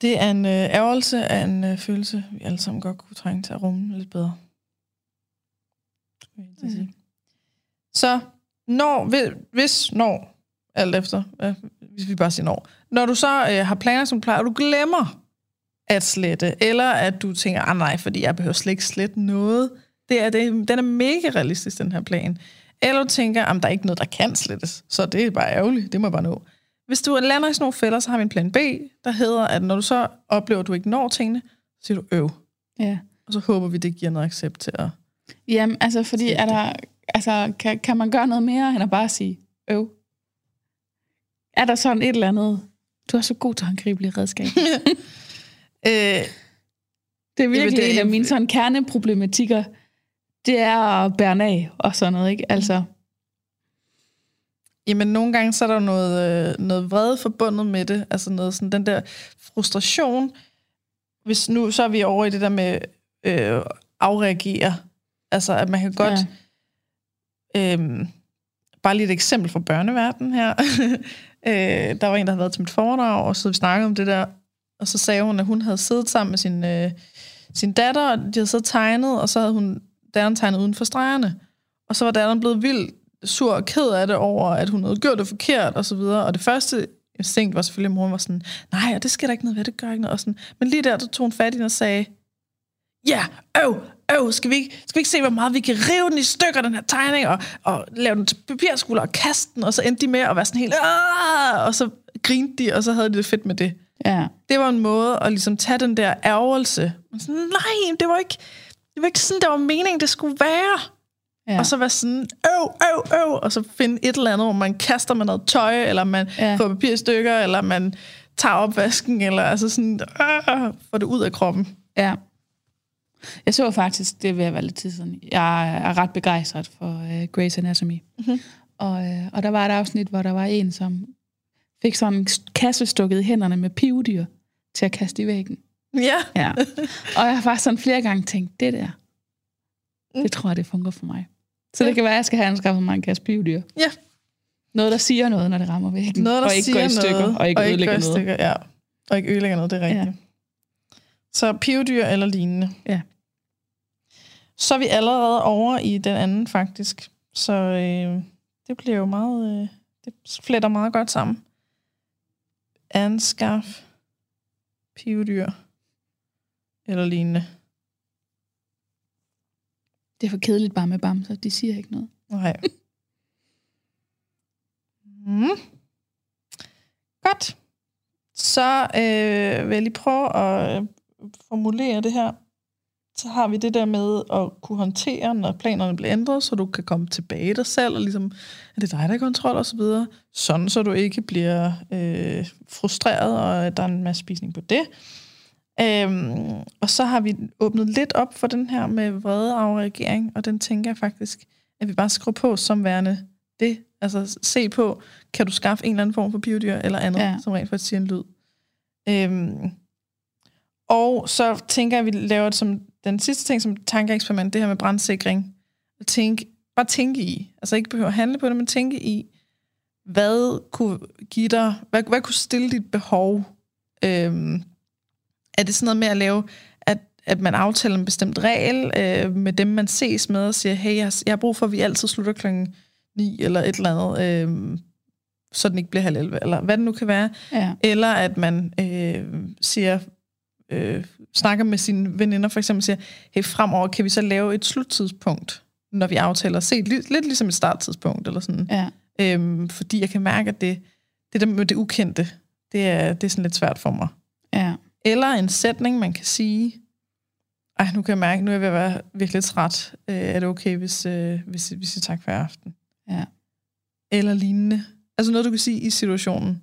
Det er en øh, ærgelse af en øh, følelse, vi alle sammen godt kunne trænge til at rumme lidt bedre. Vil jeg at sige. Så når, hvis- når, alt efter, øh, hvis vi bare siger når, når du så øh, har planer, som plejer, og du glemmer at slette, eller at du tænker, ah nej, fordi jeg behøver slet ikke slette noget, det er det, den er mega realistisk, den her plan. Eller du tænker, at der er ikke noget, der kan slettes, så det er bare ærgerligt, det må jeg bare nå. Hvis du lander i sådan nogle fælder, så har vi en plan B, der hedder, at når du så oplever, at du ikke når tingene, så siger du øv. Ja. Og så håber vi, det giver noget accept til at... Jamen, altså, fordi er der, altså, kan, kan man gøre noget mere, end at bare sige øv? Er der sådan et eller andet? Du er så god til håndgribelige redskaber. Øh, Det er virkelig det- en af mine sådan kerneproblematikker. Det er at bære af og sådan noget, ikke? Altså, Jamen, nogle gange så er der noget, øh, noget vrede forbundet med det. Altså noget sådan, den der frustration. Hvis nu, så er vi over i det der med øh, afreagere. Altså, at man kan godt... Ja. Øhm, bare lige et eksempel fra børneverdenen her. øh, der var en, der havde været til mit foredrag, og så vi snakkede om det der. Og så sagde hun, at hun havde siddet sammen med sin, øh, sin datter, og de havde siddet tegnet, og så havde hun datteren tegnet uden for stregerne. Og så var datteren blevet vildt sur og ked af det over, at hun havde gjort det forkert, og så videre. Og det første instinkt var selvfølgelig, at moren var sådan, nej, og det skal der ikke noget ved, det gør ikke noget. Og sådan. Men lige der, der tog hun fat i den og sagde, ja, øv, øv, skal vi, ikke, skal vi ikke se, hvor meget vi kan rive den i stykker, den her tegning, og, og lave den til papirskuller og kaste den, og så endte de med at være sådan helt, Aah! og så grinte de, og så havde de det fedt med det ja. Det var en måde at ligesom tage den der ærgelse. Sådan, nej, det var ikke, det var ikke sådan, der var meningen, det skulle være. Ja. Og så være sådan, øv, øv, øv, og så finde et eller andet, hvor man kaster med noget tøj, eller man ja. får papirstykker, eller man tager opvasken, eller altså sådan, øh, får det ud af kroppen. Ja. Jeg så faktisk, det vil være lidt tid siden, jeg er ret begejstret for uh, Grey's Anatomy. Mm-hmm. Og, uh, og der var et afsnit, hvor der var en, som fik sådan en kasse stukket i hænderne med pivdyr til at kaste i væggen. Ja. ja. Og jeg har faktisk sådan flere gange tænkt, det der, det tror jeg, det fungerer for mig. Så ja. det kan være, at jeg skal have anskaffet mig en kasse pivdyr. Ja. Noget, der siger noget, når det rammer væggen. Noget, der og ikke siger går i stykker, noget, og ikke og ødelægger ikke noget. stykker, ja. Og ikke ødelægger noget, det er rigtigt. Ja. Så pivdyr eller lignende. Ja. Så er vi allerede over i den anden, faktisk. Så øh, det bliver jo meget... Øh, det fletter meget godt sammen. Anskaf pivdyr eller lignende. Det er for kedeligt bare med bamser. De siger ikke noget. Nej. mm. Godt. Så øh, vil jeg lige prøve at øh, formulere det her. Så har vi det der med at kunne håndtere, når planerne bliver ændret, så du kan komme tilbage i dig selv, og ligesom, er det dig, der er kontrol og så videre. Sådan, så du ikke bliver øh, frustreret, og at der er en masse spisning på det. Øhm, og så har vi åbnet lidt op for den her med vrede afreagering, og den tænker jeg faktisk, at vi bare skruer på som værende det. Altså se på, kan du skaffe en eller anden form for biodyr eller andet, ja. som rent faktisk siger en lyd. Øhm, og så tænker jeg, at vi laver det som den sidste ting som tankeeksperiment, det her med brandsikring. At tænke, bare tænke i, altså ikke behøve at handle på det, men tænke i, hvad kunne give dig, hvad, hvad kunne stille dit behov? Øhm, er det sådan noget med at lave, at, at man aftaler en bestemt regel øh, med dem, man ses med, og siger, hey, jeg, jeg har brug for, at vi altid slutter klokken 9 eller et eller andet, øh, så den ikke bliver halv 11, eller hvad det nu kan være. Ja. Eller at man øh, siger, øh, snakker med sine veninder for eksempel, siger, hey, fremover kan vi så lave et sluttidspunkt, når vi aftaler set, lidt, lidt ligesom et starttidspunkt, eller sådan. Ja. Øhm, fordi jeg kan mærke, at det, det der med det ukendte, det er, det er sådan lidt svært for mig. Ja. Eller en sætning, man kan sige, ej, nu kan jeg mærke, nu er jeg ved at være virkelig træt. Øh, er det okay, hvis, øh, hvis, hvis jeg tak for aften? Ja. Eller lignende. Altså noget, du kan sige i situationen.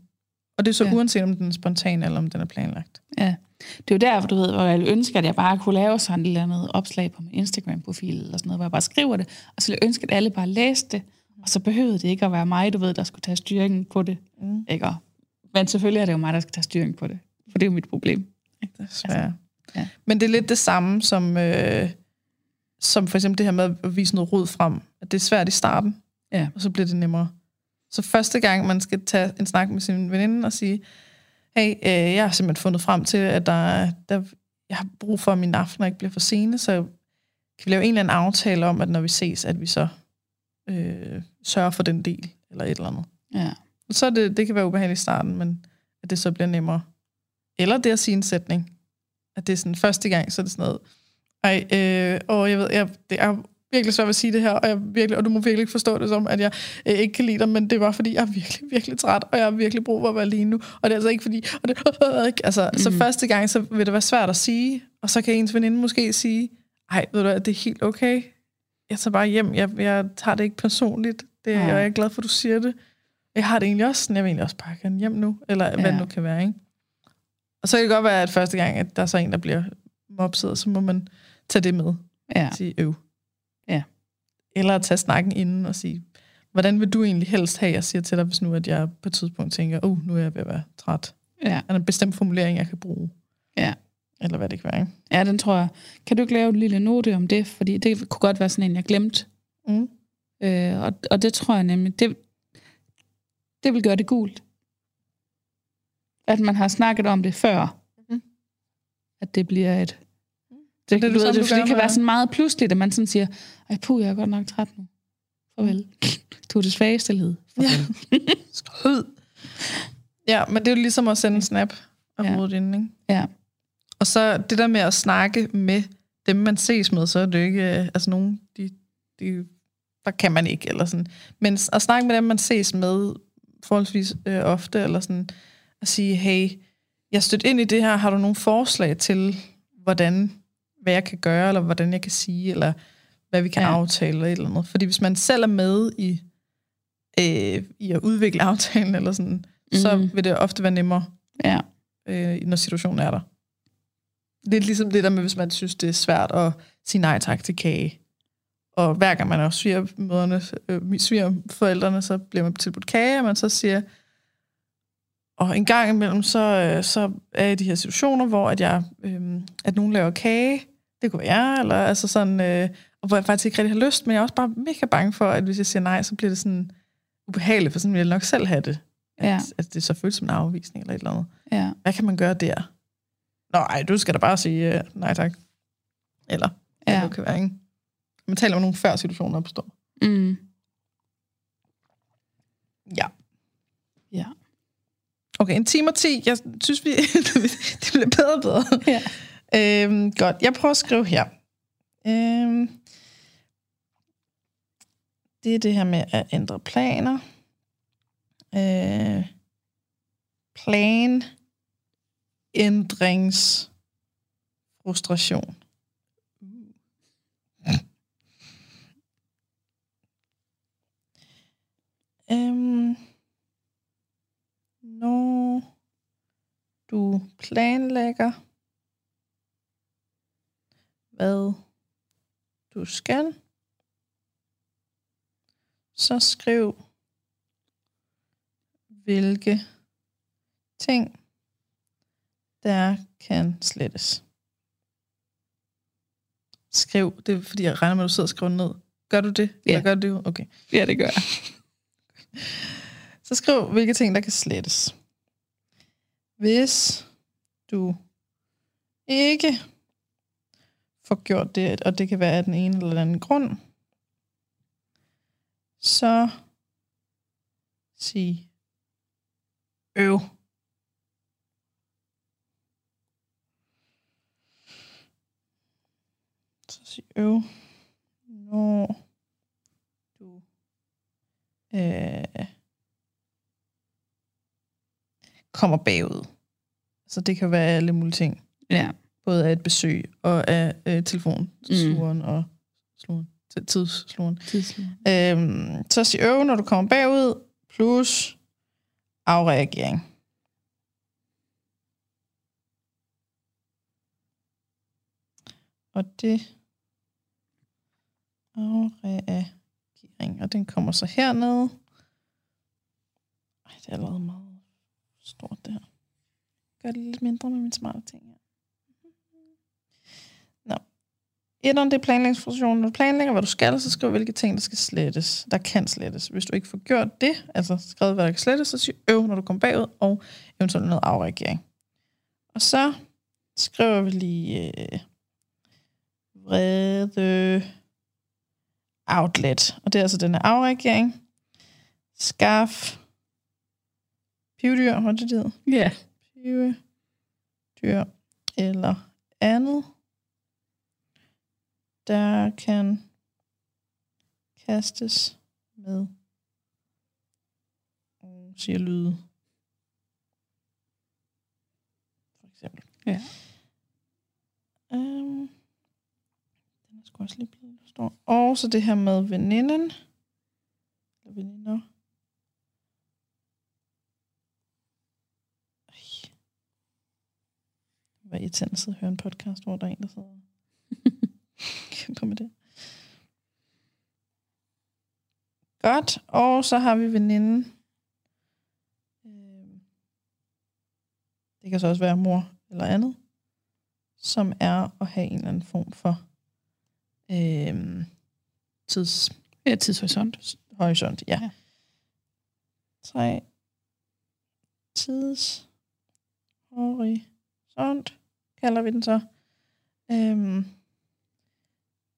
Og det er så ja. uanset, om den er spontan, eller om den er planlagt. Ja. Det er jo derfor, du ved, hvor jeg ville ønske, at jeg bare kunne lave sådan et eller andet opslag på min Instagram-profil, eller sådan noget, hvor jeg bare skriver det, og så ville jeg ønske, at alle bare læste det, og så behøvede det ikke at være mig, du ved, der skulle tage styringen på det. Mm. Ikke? Og- Men selvfølgelig er det jo mig, der skal tage styring på det, for det er jo mit problem. Desværre. Altså, ja. Men det er lidt det samme som, øh, som for eksempel det her med at vise noget rod frem. At det er svært i starten, Ja. og så bliver det nemmere. Så første gang, man skal tage en snak med sin veninde og sige, hey, øh, jeg har simpelthen fundet frem til, at der, der, jeg har brug for, at mine aftener ikke bliver for sene, så kan vi lave en eller anden aftale om, at når vi ses, at vi så øh, sørger for den del, eller et eller andet. Ja. Så det, det kan være ubehageligt i starten, men at det så bliver nemmere. Eller det at sige en sætning. At det er sådan første gang, så er det sådan noget, ej, øh, og jeg ved, jeg, det er virkelig svært at sige det her, og, jeg virkelig, og du må virkelig ikke forstå det som, at jeg øh, ikke kan lide dig, men det var fordi, jeg er virkelig, virkelig træt, og jeg har virkelig brug for at være alene nu, og det er altså ikke fordi, og det, ikke, altså, mm. så første gang, så vil det være svært at sige, og så kan ens veninde måske sige, ej, ved du det er helt okay, jeg tager bare hjem, jeg, jeg tager det ikke personligt, det, Nej. og jeg er glad for, at du siger det. Jeg har det egentlig også sådan, jeg vil egentlig også bare gerne hjem nu, eller ja. hvad Ja. det nu kan være, ikke? Og så kan det godt være, at første gang, at der er så en, der bliver mopset, så må man tage det med Ja. sige øv. Ja. Eller at tage snakken inden og sige, hvordan vil du egentlig helst have, jeg siger til dig, hvis nu at jeg på et tidspunkt tænker, oh, nu er jeg ved at være træt. Ja. Er der en bestemt formulering, jeg kan bruge? Ja. Eller hvad det kan være, ikke? ja, den tror jeg. Kan du ikke lave en lille note om det? Fordi det kunne godt være sådan en, jeg glemte. Mm. Øh, og, og det tror jeg nemlig, det, det vil gøre det gult. At man har snakket om det før. Mhm. At det bliver et... Det, Det det, det du ved, samme, det, du det kan med- være sådan meget pludseligt, at man sådan siger, ej puh, jeg er godt nok træt nu. Farvel. Du er det svageste led. Ja. Ud. Ja, men det er jo ligesom at sende en snap af Ja. inden, ikke? Ja. Og så det der med at snakke med dem, man ses med, så er det jo ikke, øh, altså nogen, de, de, der kan man ikke, eller sådan. Men at snakke med dem, man ses med forholdsvis øh, ofte, eller sådan, at sige, hey, jeg stødt ind i det her, har du nogle forslag til, hvordan hvad jeg kan gøre, eller hvordan jeg kan sige, eller hvad vi kan ja. Aftale, eller et eller andet. Fordi hvis man selv er med i, øh, i at udvikle aftalen, eller sådan, mm. så Mhm. vil det ofte være nemmere, Ja. øh, når situationen er der. Lidt ligesom det der med, hvis man synes, det er svært at sige nej tak til kage. Og hver gang man er svigermøderne, øh, svigerforældrene, så bliver man tilbudt kage, og man så siger, og en gang imellem, så, øh, så er jeg i de her situationer, hvor at, jeg, øh, at nogen laver kage, det kunne være jeg, eller altså sådan, øh, og hvor jeg faktisk ikke rigtig har lyst, men jeg er også bare mega bange for, at hvis jeg siger nej, så bliver det sådan ubehageligt, for sådan vil jeg nok selv have det. At, Ja. at det så føles som en afvisning eller et eller andet. Ja. Hvad kan man gøre der? Nå, ej, du skal da bare sige uh, nej tak. Eller, ja. Det kan være, ikke? Man taler om nogle før situationer opstår. Mm. Ja. Ja. Okay, en time og 10. Jeg synes, vi, det bliver bedre og bedre. Ja. Øhm, godt, jeg prøver at skrive her. Øhm, det er det her med at ændre planer. Øh, plan ændrings frustration. Øhm, når du planlægger, hvad du skal, så skriv, hvilke ting, der kan slettes. Skriv, det er fordi, jeg regner med, at du sidder og skriver ned. Gør du det? Ja. Eller gør du det? Okay. ja, det gør jeg. Så skriv, hvilke ting, der kan slettes. Hvis du ikke får gjort det, og det kan være af den ene eller den anden grund, så sig øv. Så sig øv, når du øh, kommer bagud. Så det kan være alle mulige ting. Ja. Både af et besøg og af øh, telefonsluren mm. og sluren, tidssluren. Tidslig. Øhm, så sig øv, når du kommer bagud, plus afreagering. Og det afreagering, og den kommer så hernede. Ej, det er allerede meget stort det her. Gør det lidt mindre med mine smarte ting her. Nå. Etteren, det er planlægningsfunktionen. Når du planlægger, hvad du skal, så skriv, hvilke ting, der skal slettes. Der kan slettes. Hvis du ikke får gjort det, altså skrevet, hvad der kan slettes, så sig øv, når du kommer bagud, og eventuelt noget afreagering. Og så skriver vi lige øh, vrede outlet. Og det er altså den her afreagering. Skaf pivdyr, hvad det, det? Ja. Pive, dyr eller andet, der kan kastes med og siger lyde. For eksempel. Ja. Um, den er sgu også lige blevet lidt stor. Og så det her med veninden. Eller veninder. Ej. Hvad irriterende at sidde og høre en podcast, hvor der er en, der sidder kæmper med det. Godt, og så har vi veninden. Øhm, Det kan så også være mor eller andet, som er at have en eller anden form for øhm, tids, Ja, tidshorisont. horisont, ja. Ja. ja. Tre tids horisont, kalder vi den så. Øhm,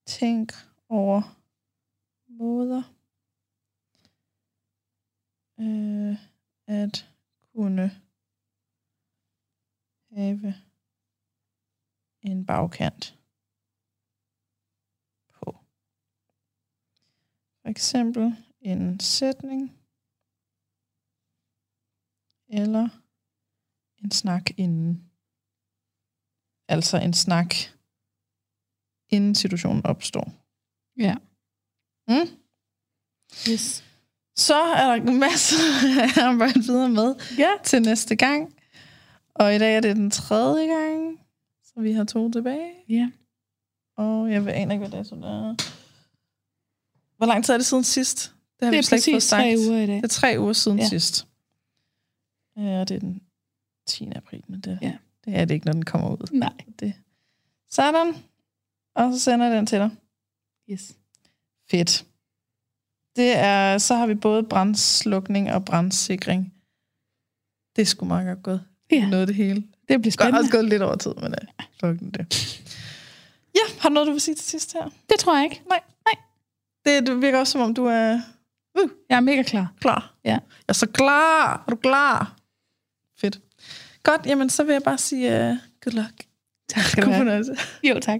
tænk over måder øh, at kunne have en bagkant på. For eksempel en sætning eller en snak inden. Altså en snak inden situationen opstår. Ja. Mm? Yes. Så er der masser at arbejde videre med Ja. til næste gang. Og i dag er det den tredje gang, så vi har to tilbage. Ja. Og jeg ved aner ikke, hvad dato det er. Hvor lang tid er det siden sidst? Det har Det vi er slet ikke fået præcis tre sagt. uger i dag. Det er tre uger siden ja. Ja. sidst. Ja, det er den 10. april, men det, Ja. det er det ikke, når den kommer ud. Nej. Det. Sådan. Og så sender jeg den til dig. Yes. Fedt. Det er, så har vi både brandslukning og brandsikring. Det sgu meget godt gået. Ja. Noget det hele. Det bliver Godt spændende. også gået lidt over tid, men uh, fucking det. Ja, har du noget, du vil sige til sidst her? Det tror jeg ikke. Det, det virker også, som om du er uh, Jeg er mega klar. klar. Ja. Jeg er så klar. Er du klar? Fedt. Godt, jamen så vil jeg bare sige uh, good luck. Tak skal du God have. fornøjelse. Jo, tak.